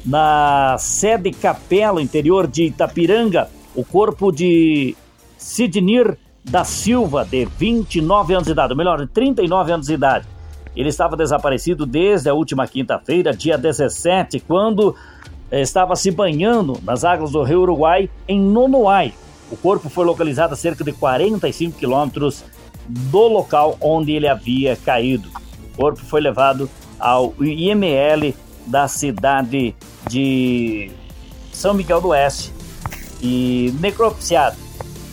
na sede Capela, interior de Itapiranga, o corpo de Sidnir da Silva, de 29 anos de idade, ou melhor, de 39 anos de idade. Ele estava desaparecido desde a última quinta-feira, dia 17, quando eh, estava se banhando nas águas do Rio Uruguai, em Nonoai. O corpo foi localizado a cerca de 45 quilômetros do local onde ele havia caído. O corpo foi levado ao IML da cidade de São Miguel do Oeste e necropsiado.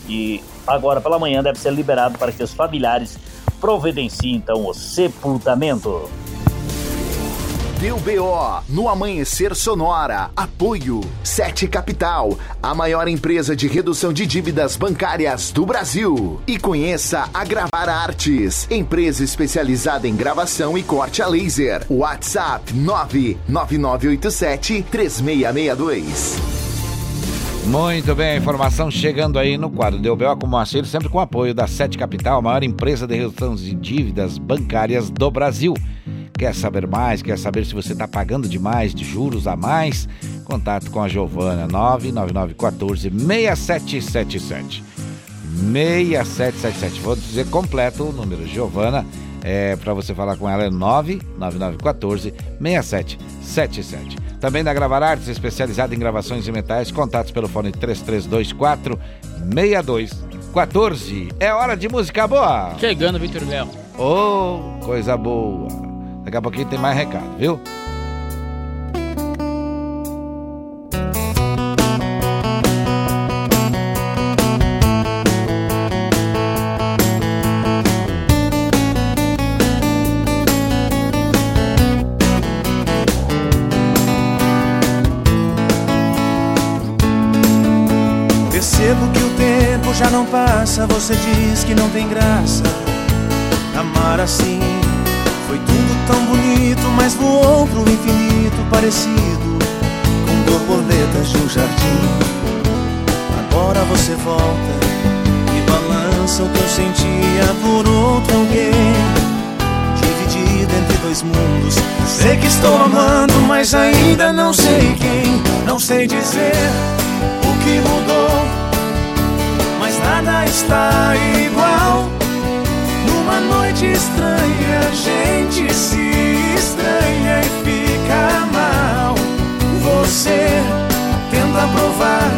E agora pela manhã deve ser liberado para que os familiares providenciem então o sepultamento. Deu BO no Amanhecer Sonora. Apoio Sete Capital, a maior empresa de redução de dívidas bancárias do Brasil. E conheça a Gravar Artes, empresa especializada em gravação e corte a laser. WhatsApp 99987 3662. Muito bem, a informação chegando aí no quadro Deu B.O. com Moacir, sempre com apoio da Sete Capital, a maior empresa de redução de dívidas bancárias do Brasil. Quer saber mais? Quer saber se você está pagando demais de juros a mais? Contato com a Giovana 99914 6777. 6777. Vou dizer completo o número. Giovana, é, para você falar com ela é 99914 6777. Também da Gravar Artes, especializada em gravações e metais, contatos pelo fone 3324 6214. É hora de música boa! Chegando, Vitor Léo. Ô, coisa boa! Daqui a pouquinho tem mais recado, viu? Percebo que o tempo já não passa, você diz que não tem graça. Amar assim foi tudo tão bonito, mas voou pro infinito parecido com borboletas de um jardim. Agora você volta e balança o que eu sentia por outro alguém. Dividido entre dois mundos. Sei que estou amando, mas ainda não sei quem. Não sei dizer o que mudou, mas nada está igual. Numa noite estranha, a gente se estranha e fica mal. Você tenta provar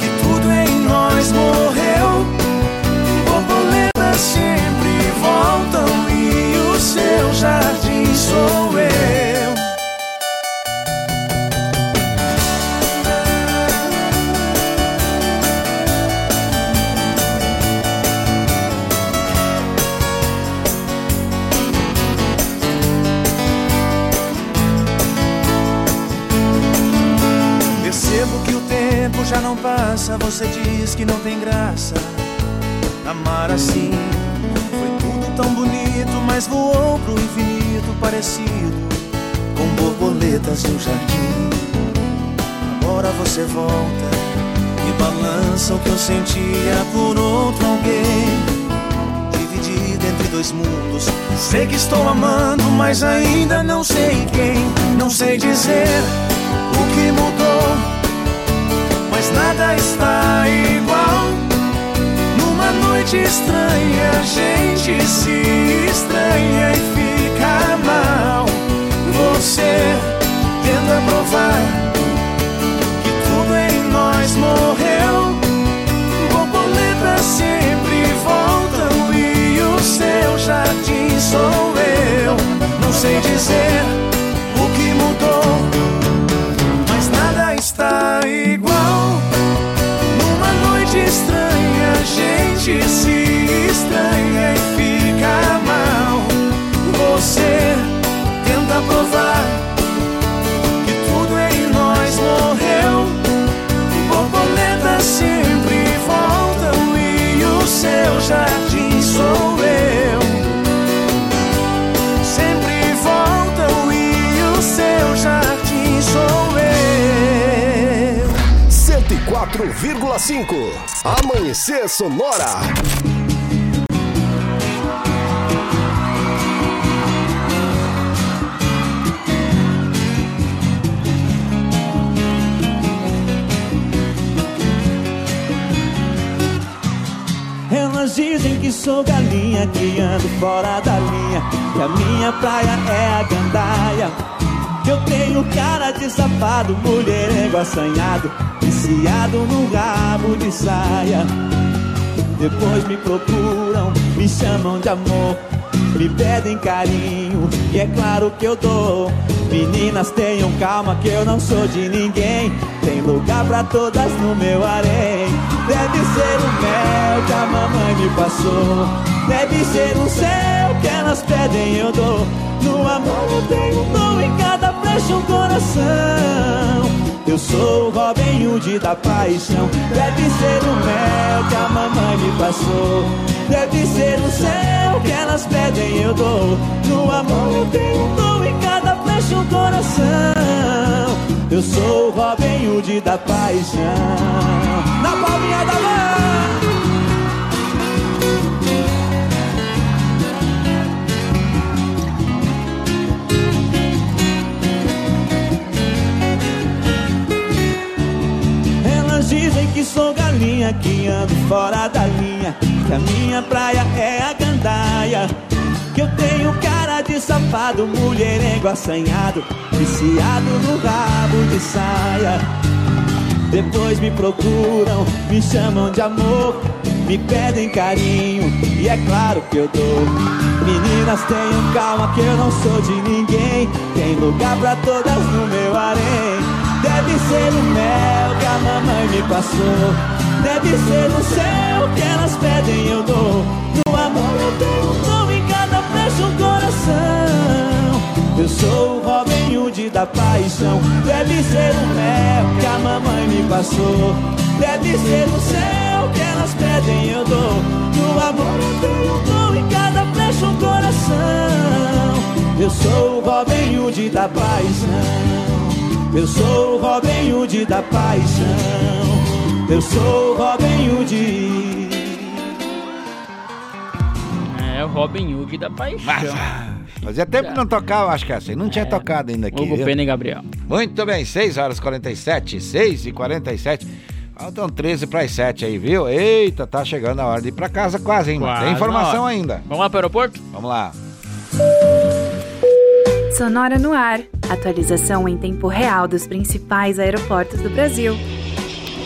que tudo em nós morreu. Borboletas sempre voltam e o seu jardim não passa, você diz que não tem graça. Amar assim foi tudo tão bonito, mas voou pro infinito parecido com borboletas no jardim. Agora você volta e balança o que eu sentia por outro alguém. Dividido entre dois mundos. Sei que estou amando, mas ainda não sei quem. Não sei dizer o que nada está igual. Numa noite estranha, a gente se estranha e fica mal. Você tenta provar que tudo em nós morreu. Borboletas sempre voltam e o seu jardim sou eu. Não sei dizer provar que tudo em nós morreu. Borboletas sempre voltam e o seu jardim sou eu. Sempre voltam e o seu jardim sou eu. 104,5 Amanhecer Sonora. Dizem que sou galinha, que ando fora da linha, que a minha praia é a gandaia. Que eu tenho cara de safado, mulherengo assanhado, viciado no rabo de saia. Depois me procuram, me chamam de amor, me pedem carinho, e é claro que eu dou. Meninas, tenham calma que eu não sou de ninguém. Tem lugar pra todas no meu harém. Deve ser o mel que a mamãe me passou. Deve ser o céu que elas pedem, eu dou. No amor eu tenho um dom em cada flecha um coração. Eu sou o Robin Hood da paixão. Deve ser o mel que a mamãe me passou. Deve ser o céu que elas pedem, eu dou. No amor eu tenho um dom em cada flecha um coração. Eu sou o Robin Hood da paixão. Na palminha da mão. Elas dizem que sou galinha, que ando fora da linha, que a minha praia é a gandaia. Que eu tenho de safado, mulherengo assanhado, viciado no rabo de saia. Depois me procuram, me chamam de amor, me pedem carinho, e é claro que eu dou. Meninas, tenham calma que eu não sou de ninguém, tem lugar pra todas no meu harém. Deve ser o mel que a mamãe me passou, deve ser o céu que elas pedem, eu dou. No amor eu tenho um coração. Eu sou o Robin Hood da paixão. Deve ser o mel que a mamãe me passou. Deve ser o céu que elas pedem, eu dou. No amor eu tenho um dom em cada flecha um coração. Eu sou o Robin Hood da paixão. Eu sou o Robin Hood da paixão. Eu sou o Robin Hood. É o Robin Hood da paixão. Fazia tempo que não tocava, acho que essa aí. Não tinha tocado ainda aqui. Hugo viu? Pena e Gabriel. Muito bem, 6 horas e 47, 6 e 47. Faltam 13 para as 7 aí, viu? Eita, tá chegando a hora de ir pra casa quase, hein? mano? Quase Tem informação ainda. Vamos lá pro aeroporto? Vamos lá. Sonora no ar. Atualização em tempo real dos principais aeroportos do Brasil.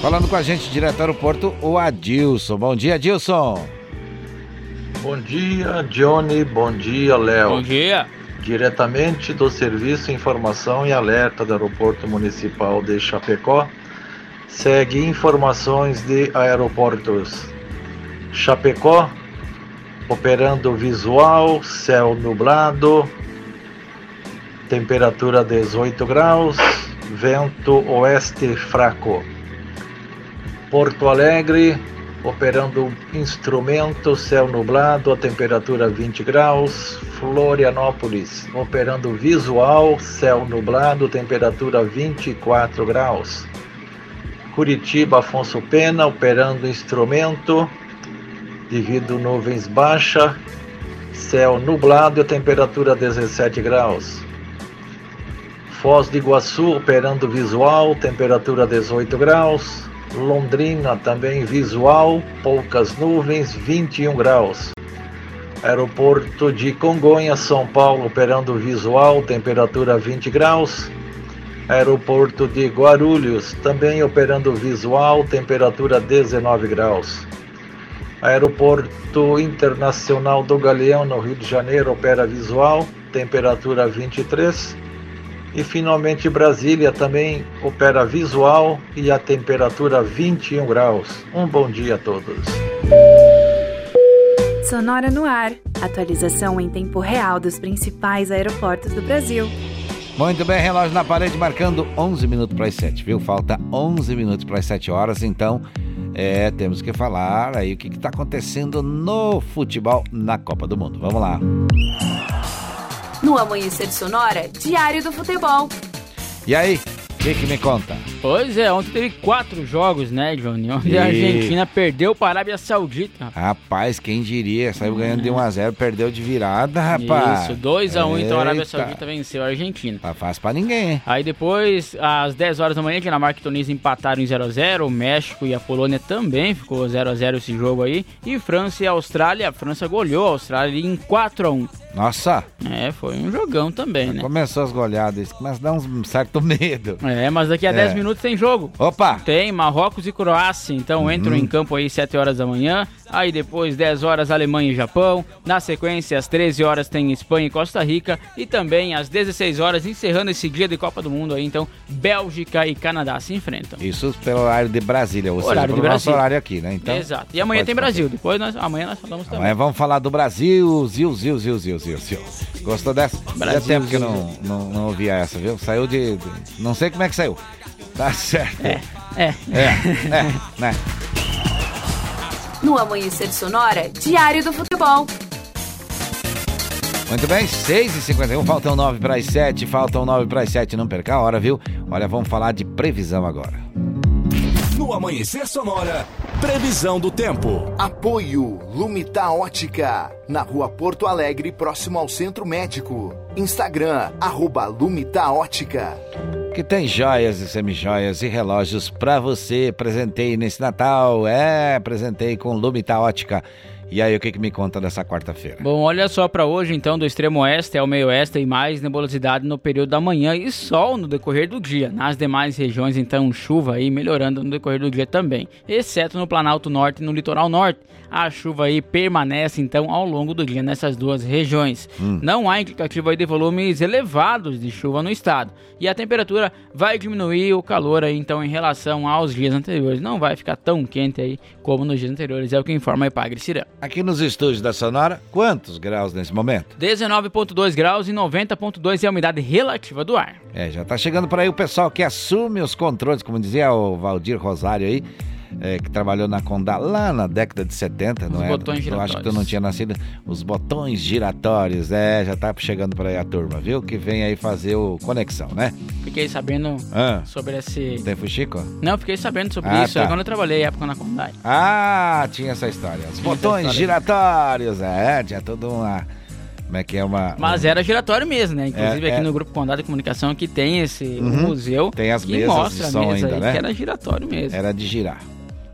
Falando com a gente direto do aeroporto, o Adilson. Bom dia, Adilson. Bom dia, Johnny. Bom dia, Léo. Bom dia. Diretamente do Serviço Informação e Alerta do Aeroporto Municipal de Chapecó, segue informações de aeroportos. Chapecó, operando visual, céu nublado, temperatura 18 graus, vento oeste fraco. Porto Alegre, operando instrumento, céu nublado, a temperatura 20 graus. Florianópolis, operando visual, céu nublado, temperatura 24 graus. Curitiba, Afonso Pena, operando instrumento, devido nuvens baixa, céu nublado e temperatura 17 graus. Foz do Iguaçu, operando visual, temperatura 18 graus. Londrina, também visual, poucas nuvens, 21 graus. Aeroporto de Congonhas, São Paulo, operando visual, temperatura 20 graus. Aeroporto de Guarulhos, também operando visual, temperatura 19 graus. Aeroporto Internacional do Galeão, no Rio de Janeiro, opera visual, temperatura 23. E finalmente Brasília também opera visual e a temperatura 21 graus. Um bom dia a todos. Sonora no ar. Atualização em tempo real dos principais aeroportos do Brasil. Muito bem, relógio na parede marcando 11 minutos para as 7, viu? Falta 11 minutos para as 7 horas, então é, temos que falar aí o que está acontecendo no futebol na Copa do Mundo. Vamos lá. No Amanhecer Sonora, Diário do Futebol. E aí, que, que me conta? Pois é, ontem teve quatro jogos, né, Johnny? Onde E- a Argentina perdeu para a Arábia Saudita. Rapaz, quem diria? Saiu ganhando de 1x0, perdeu de virada, rapaz. Isso, 2x1, então a Arábia. Saudita venceu a Argentina. Tá fácil pra ninguém, hein? Aí depois, às 10 horas da manhã, Dinamarca e Tunísia empataram em 0x0. O México e a Polônia também ficou 0x0 esse jogo aí. E França e Austrália, a França goleou a Austrália em 4x1. Nossa! É, foi um jogão também, né? Começou as goleadas, mas dá um certo medo. É, mas daqui a É. 10 minutos tem jogo. Opa! Tem Marrocos e Croácia, então entram Uhum. em campo aí 7 horas da manhã. Aí depois 10 horas Alemanha e Japão. Na sequência às 13 horas tem Espanha e Costa Rica e também às 16 horas encerrando esse dia de Copa do Mundo aí, então Bélgica e Canadá se enfrentam. Isso pelo horário de Brasília, ou seja, Horário de pelo nosso horário aqui, né? Então, Exato. E amanhã tem Brasil. Depois nós, amanhã nós falamos também. Amanhã vamos falar do Brasil, zil, zil, zil, zil, zil. Gostou dessa? Fazia Brasil, tempo que não, não, não ouvia essa, viu? Saiu de- Não sei como é que saiu. Tá certo. É. É. É, é, né? No Amanhecer Sonora, Diário do Futebol. Muito bem, 6h51, faltam 9 para as 7, faltam 9 para as 7, não perca a hora, viu? Olha, vamos falar de previsão agora. No Amanhecer Sonora, previsão do tempo. Apoio Lumita Ótica, na rua Porto Alegre, próximo ao Centro Médico. Instagram, arroba Lumita. Que tem joias e semijoias e relógios pra você. Presentei nesse Natal, é, presentei com Lumita Ótica. E aí, o que, que me conta dessa quarta-feira? Bom, olha só para hoje, então, do extremo oeste ao meio oeste e mais nebulosidade no período da manhã e sol no decorrer do dia. Nas demais regiões, então, chuva aí melhorando no decorrer do dia também, exceto no Planalto Norte e no Litoral Norte. A chuva aí permanece, então, ao longo do dia nessas duas regiões. Hum. Não há indicativo aí de volumes elevados de chuva no estado. E a temperatura vai diminuir o calor aí, então, em relação aos dias anteriores. Não vai ficar tão quente aí como nos dias anteriores, é o que informa a Ipagre Cirã. Aqui nos estúdios da Sonora, quantos graus nesse momento? 19,2 graus e 90,2 é a umidade relativa do ar. É, já tá chegando por aí o pessoal que assume os controles, como dizia o Valdir Rosário aí, é, que trabalhou na Condá lá na década de 70, não Os é? botões Eu acho que tu giratórios. não tinha nascido. Os botões giratórios, é, já tá chegando por aí a turma, viu? Que vem aí fazer o Conexão, né? Fiquei sabendo Ah. sobre esse. Tem fuxico? Não, fiquei sabendo sobre Ah, isso tá. aí quando eu trabalhei época na Condai. Ah, tinha essa história. Os Tinha botões história. giratórios, é, tinha toda uma. Como é que é uma. Mas era giratório mesmo, né? Inclusive É, aqui é. no Grupo Condado de Comunicação aqui tem esse Uhum. museu Tem as que mesas mostra de som a mesa ainda, aí, né? que era giratório mesmo. Era de girar.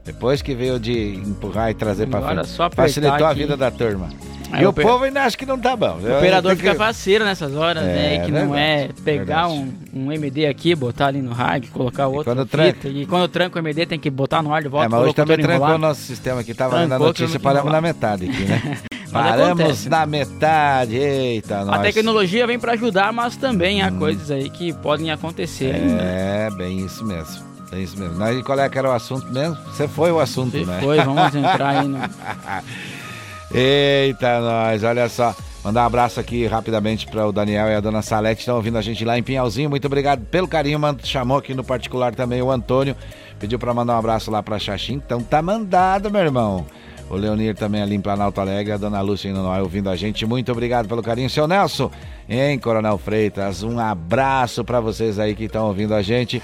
Depois que veio de empurrar e trazer pra Agora frente. só Facilitou a aqui. vida da turma. Aí e o o povo ainda acha que não tá bom. O operador Tem que- fica faceiro nessas horas, né? É, Que não é verdade, pegar verdade. um, um MD aqui, botar ali no rádio, colocar outro. quando fita, tranca- E quando tranca o MD tem que botar no ar de volta. É, mas hoje também trancou o nosso sistema aqui. Tava a Trancou, notícia, paramos na metade aqui, né? Paramos acontece, né? na metade. Eita, A tecnologia vem para ajudar, mas também Hum. há coisas aí que podem acontecer. ainda. É, bem isso mesmo. Bem isso mesmo. Mas e qual é que era o assunto mesmo? Você foi o assunto, Você né? foi, vamos entrar aí no- Eita, nós, olha só. Mandar um abraço aqui rapidamente para o Daniel e a dona Salete, que estão ouvindo a gente lá em Pinhalzinho. Muito obrigado pelo carinho. Chamou aqui no particular também o Antônio. Pediu para mandar um abraço lá para Xaxim. Então tá mandado, meu irmão. O Leonir também ali em Planalto Alegre, a dona Lúcia em Noé ouvindo a gente. Muito obrigado pelo carinho. Seu Nelson, em Coronel Freitas, um abraço para vocês aí que estão ouvindo a gente.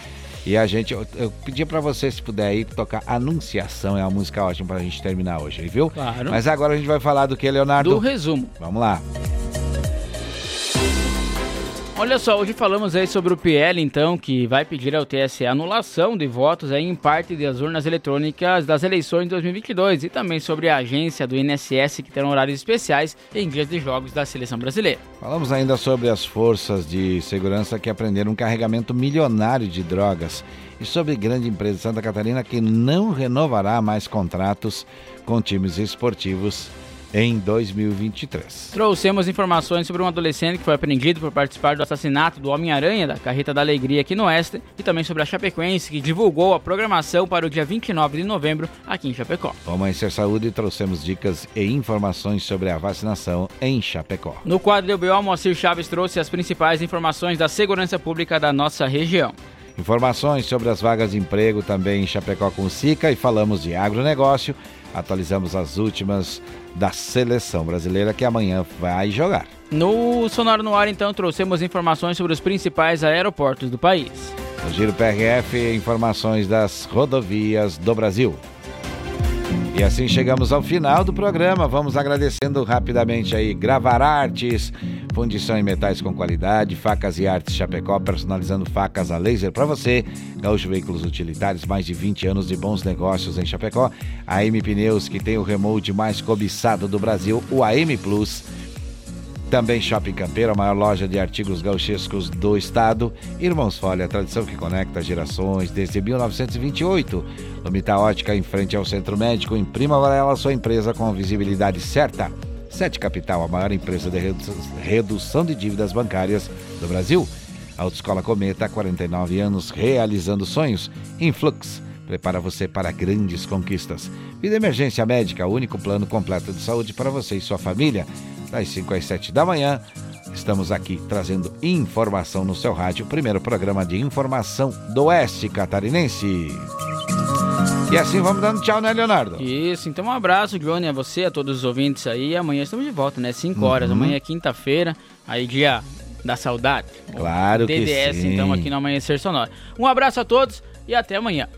E a gente, eu, eu pedi para você, se puder aí, tocar Anunciação, é uma música ótima pra gente terminar hoje, viu? Claro. Mas agora a gente vai falar do que, Leonardo? Do resumo. Vamos lá. Olha só, hoje falamos aí sobre o PL, então, que vai pedir ao TSE anulação de votos aí em parte das urnas eletrônicas das eleições de 2022 e também sobre a agência do INSS que terá horários especiais em dias de jogos da seleção brasileira. Falamos ainda sobre as forças de segurança que aprenderam um carregamento milionário de drogas e sobre grande empresa de Santa Catarina que não renovará mais contratos com times esportivos em 2023. Trouxemos informações sobre um adolescente que foi apreendido por participar do assassinato do Homem-Aranha da Carreta da Alegria aqui no Oeste e também sobre a Chapecoense que divulgou a programação para o dia 29 de novembro aqui em Chapecó. O Amanhecer Saúde trouxemos dicas e informações sobre a vacinação em Chapecó. No quadro do BO, Moacir Chaves trouxe as principais informações da segurança pública da nossa região. Informações sobre as vagas de emprego também em Chapecó com SICA e falamos de agronegócio. Atualizamos as últimas da seleção brasileira que amanhã vai jogar. No Sonora no Ar, então, trouxemos informações sobre os principais aeroportos do país. No Giro PRF, informações das rodovias do Brasil. E assim chegamos ao final do programa. Vamos agradecendo rapidamente aí Gravar Artes, fundição em metais com qualidade, facas e artes Chapecó, personalizando facas a laser para você. Gaúcho Veículos Utilitários, mais de 20 anos de bons negócios em Chapecó. A AM Pneus, que tem o remote mais cobiçado do Brasil, o AM Plus. Também Shopping Campeiro, a maior loja de artigos gauchescos do estado. Irmãos Folha, a tradição que conecta gerações desde 1928. Lomita Ótica, em frente ao Centro Médico. Em Prima Varela, sua empresa com visibilidade certa. Sete Capital, a maior empresa de redução de dívidas bancárias do Brasil. Autoescola Cometa, há 49 anos, realizando sonhos. Influx, prepara você para grandes conquistas. Vida Emergência Médica, o único plano completo de saúde para você e sua família das 5 às 7 da manhã. Estamos aqui trazendo informação no seu rádio, primeiro programa de informação do Oeste Catarinense. E assim vamos dando tchau, né, Leonardo? Isso, então um abraço, Johnny, a você, a todos os ouvintes aí. Amanhã estamos de volta, né? 5 horas. Uhum. Amanhã é quinta-feira, aí dia da saudade. Claro que DDS, sim. então, aqui no Amanhecer Sonora. Um abraço a todos e até amanhã.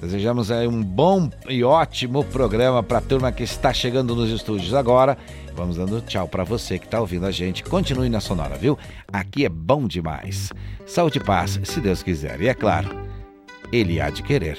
Desejamos aí um bom e ótimo programa para a turma que está chegando nos estúdios agora. Vamos dando tchau para você que está ouvindo a gente. Continue na Sonora, viu? Aqui é bom demais. Saúde e paz, se Deus quiser. E é claro, Ele há de querer.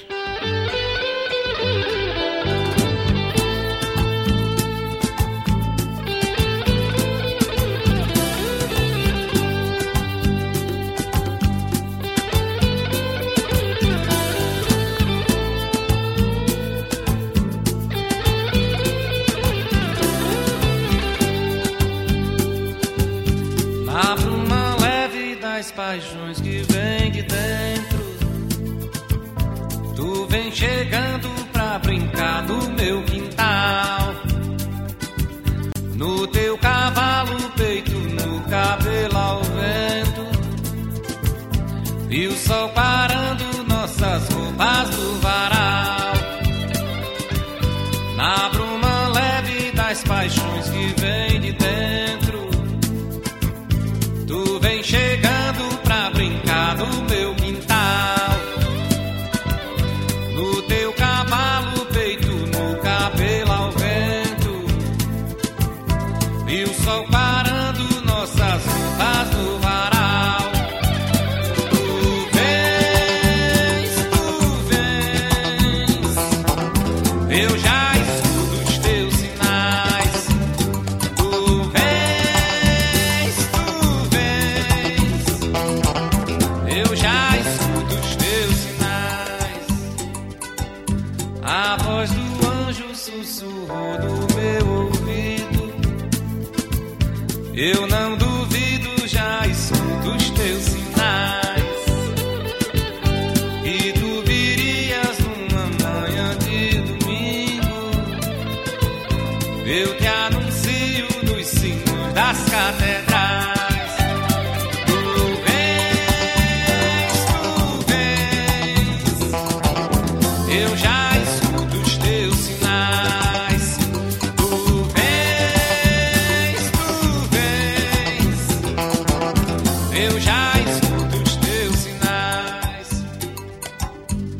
Paixões que vem de dentro. Tu vem chegando pra brincar no meu quintal. No teu cavalo, peito, no cabelo ao vento. E o sol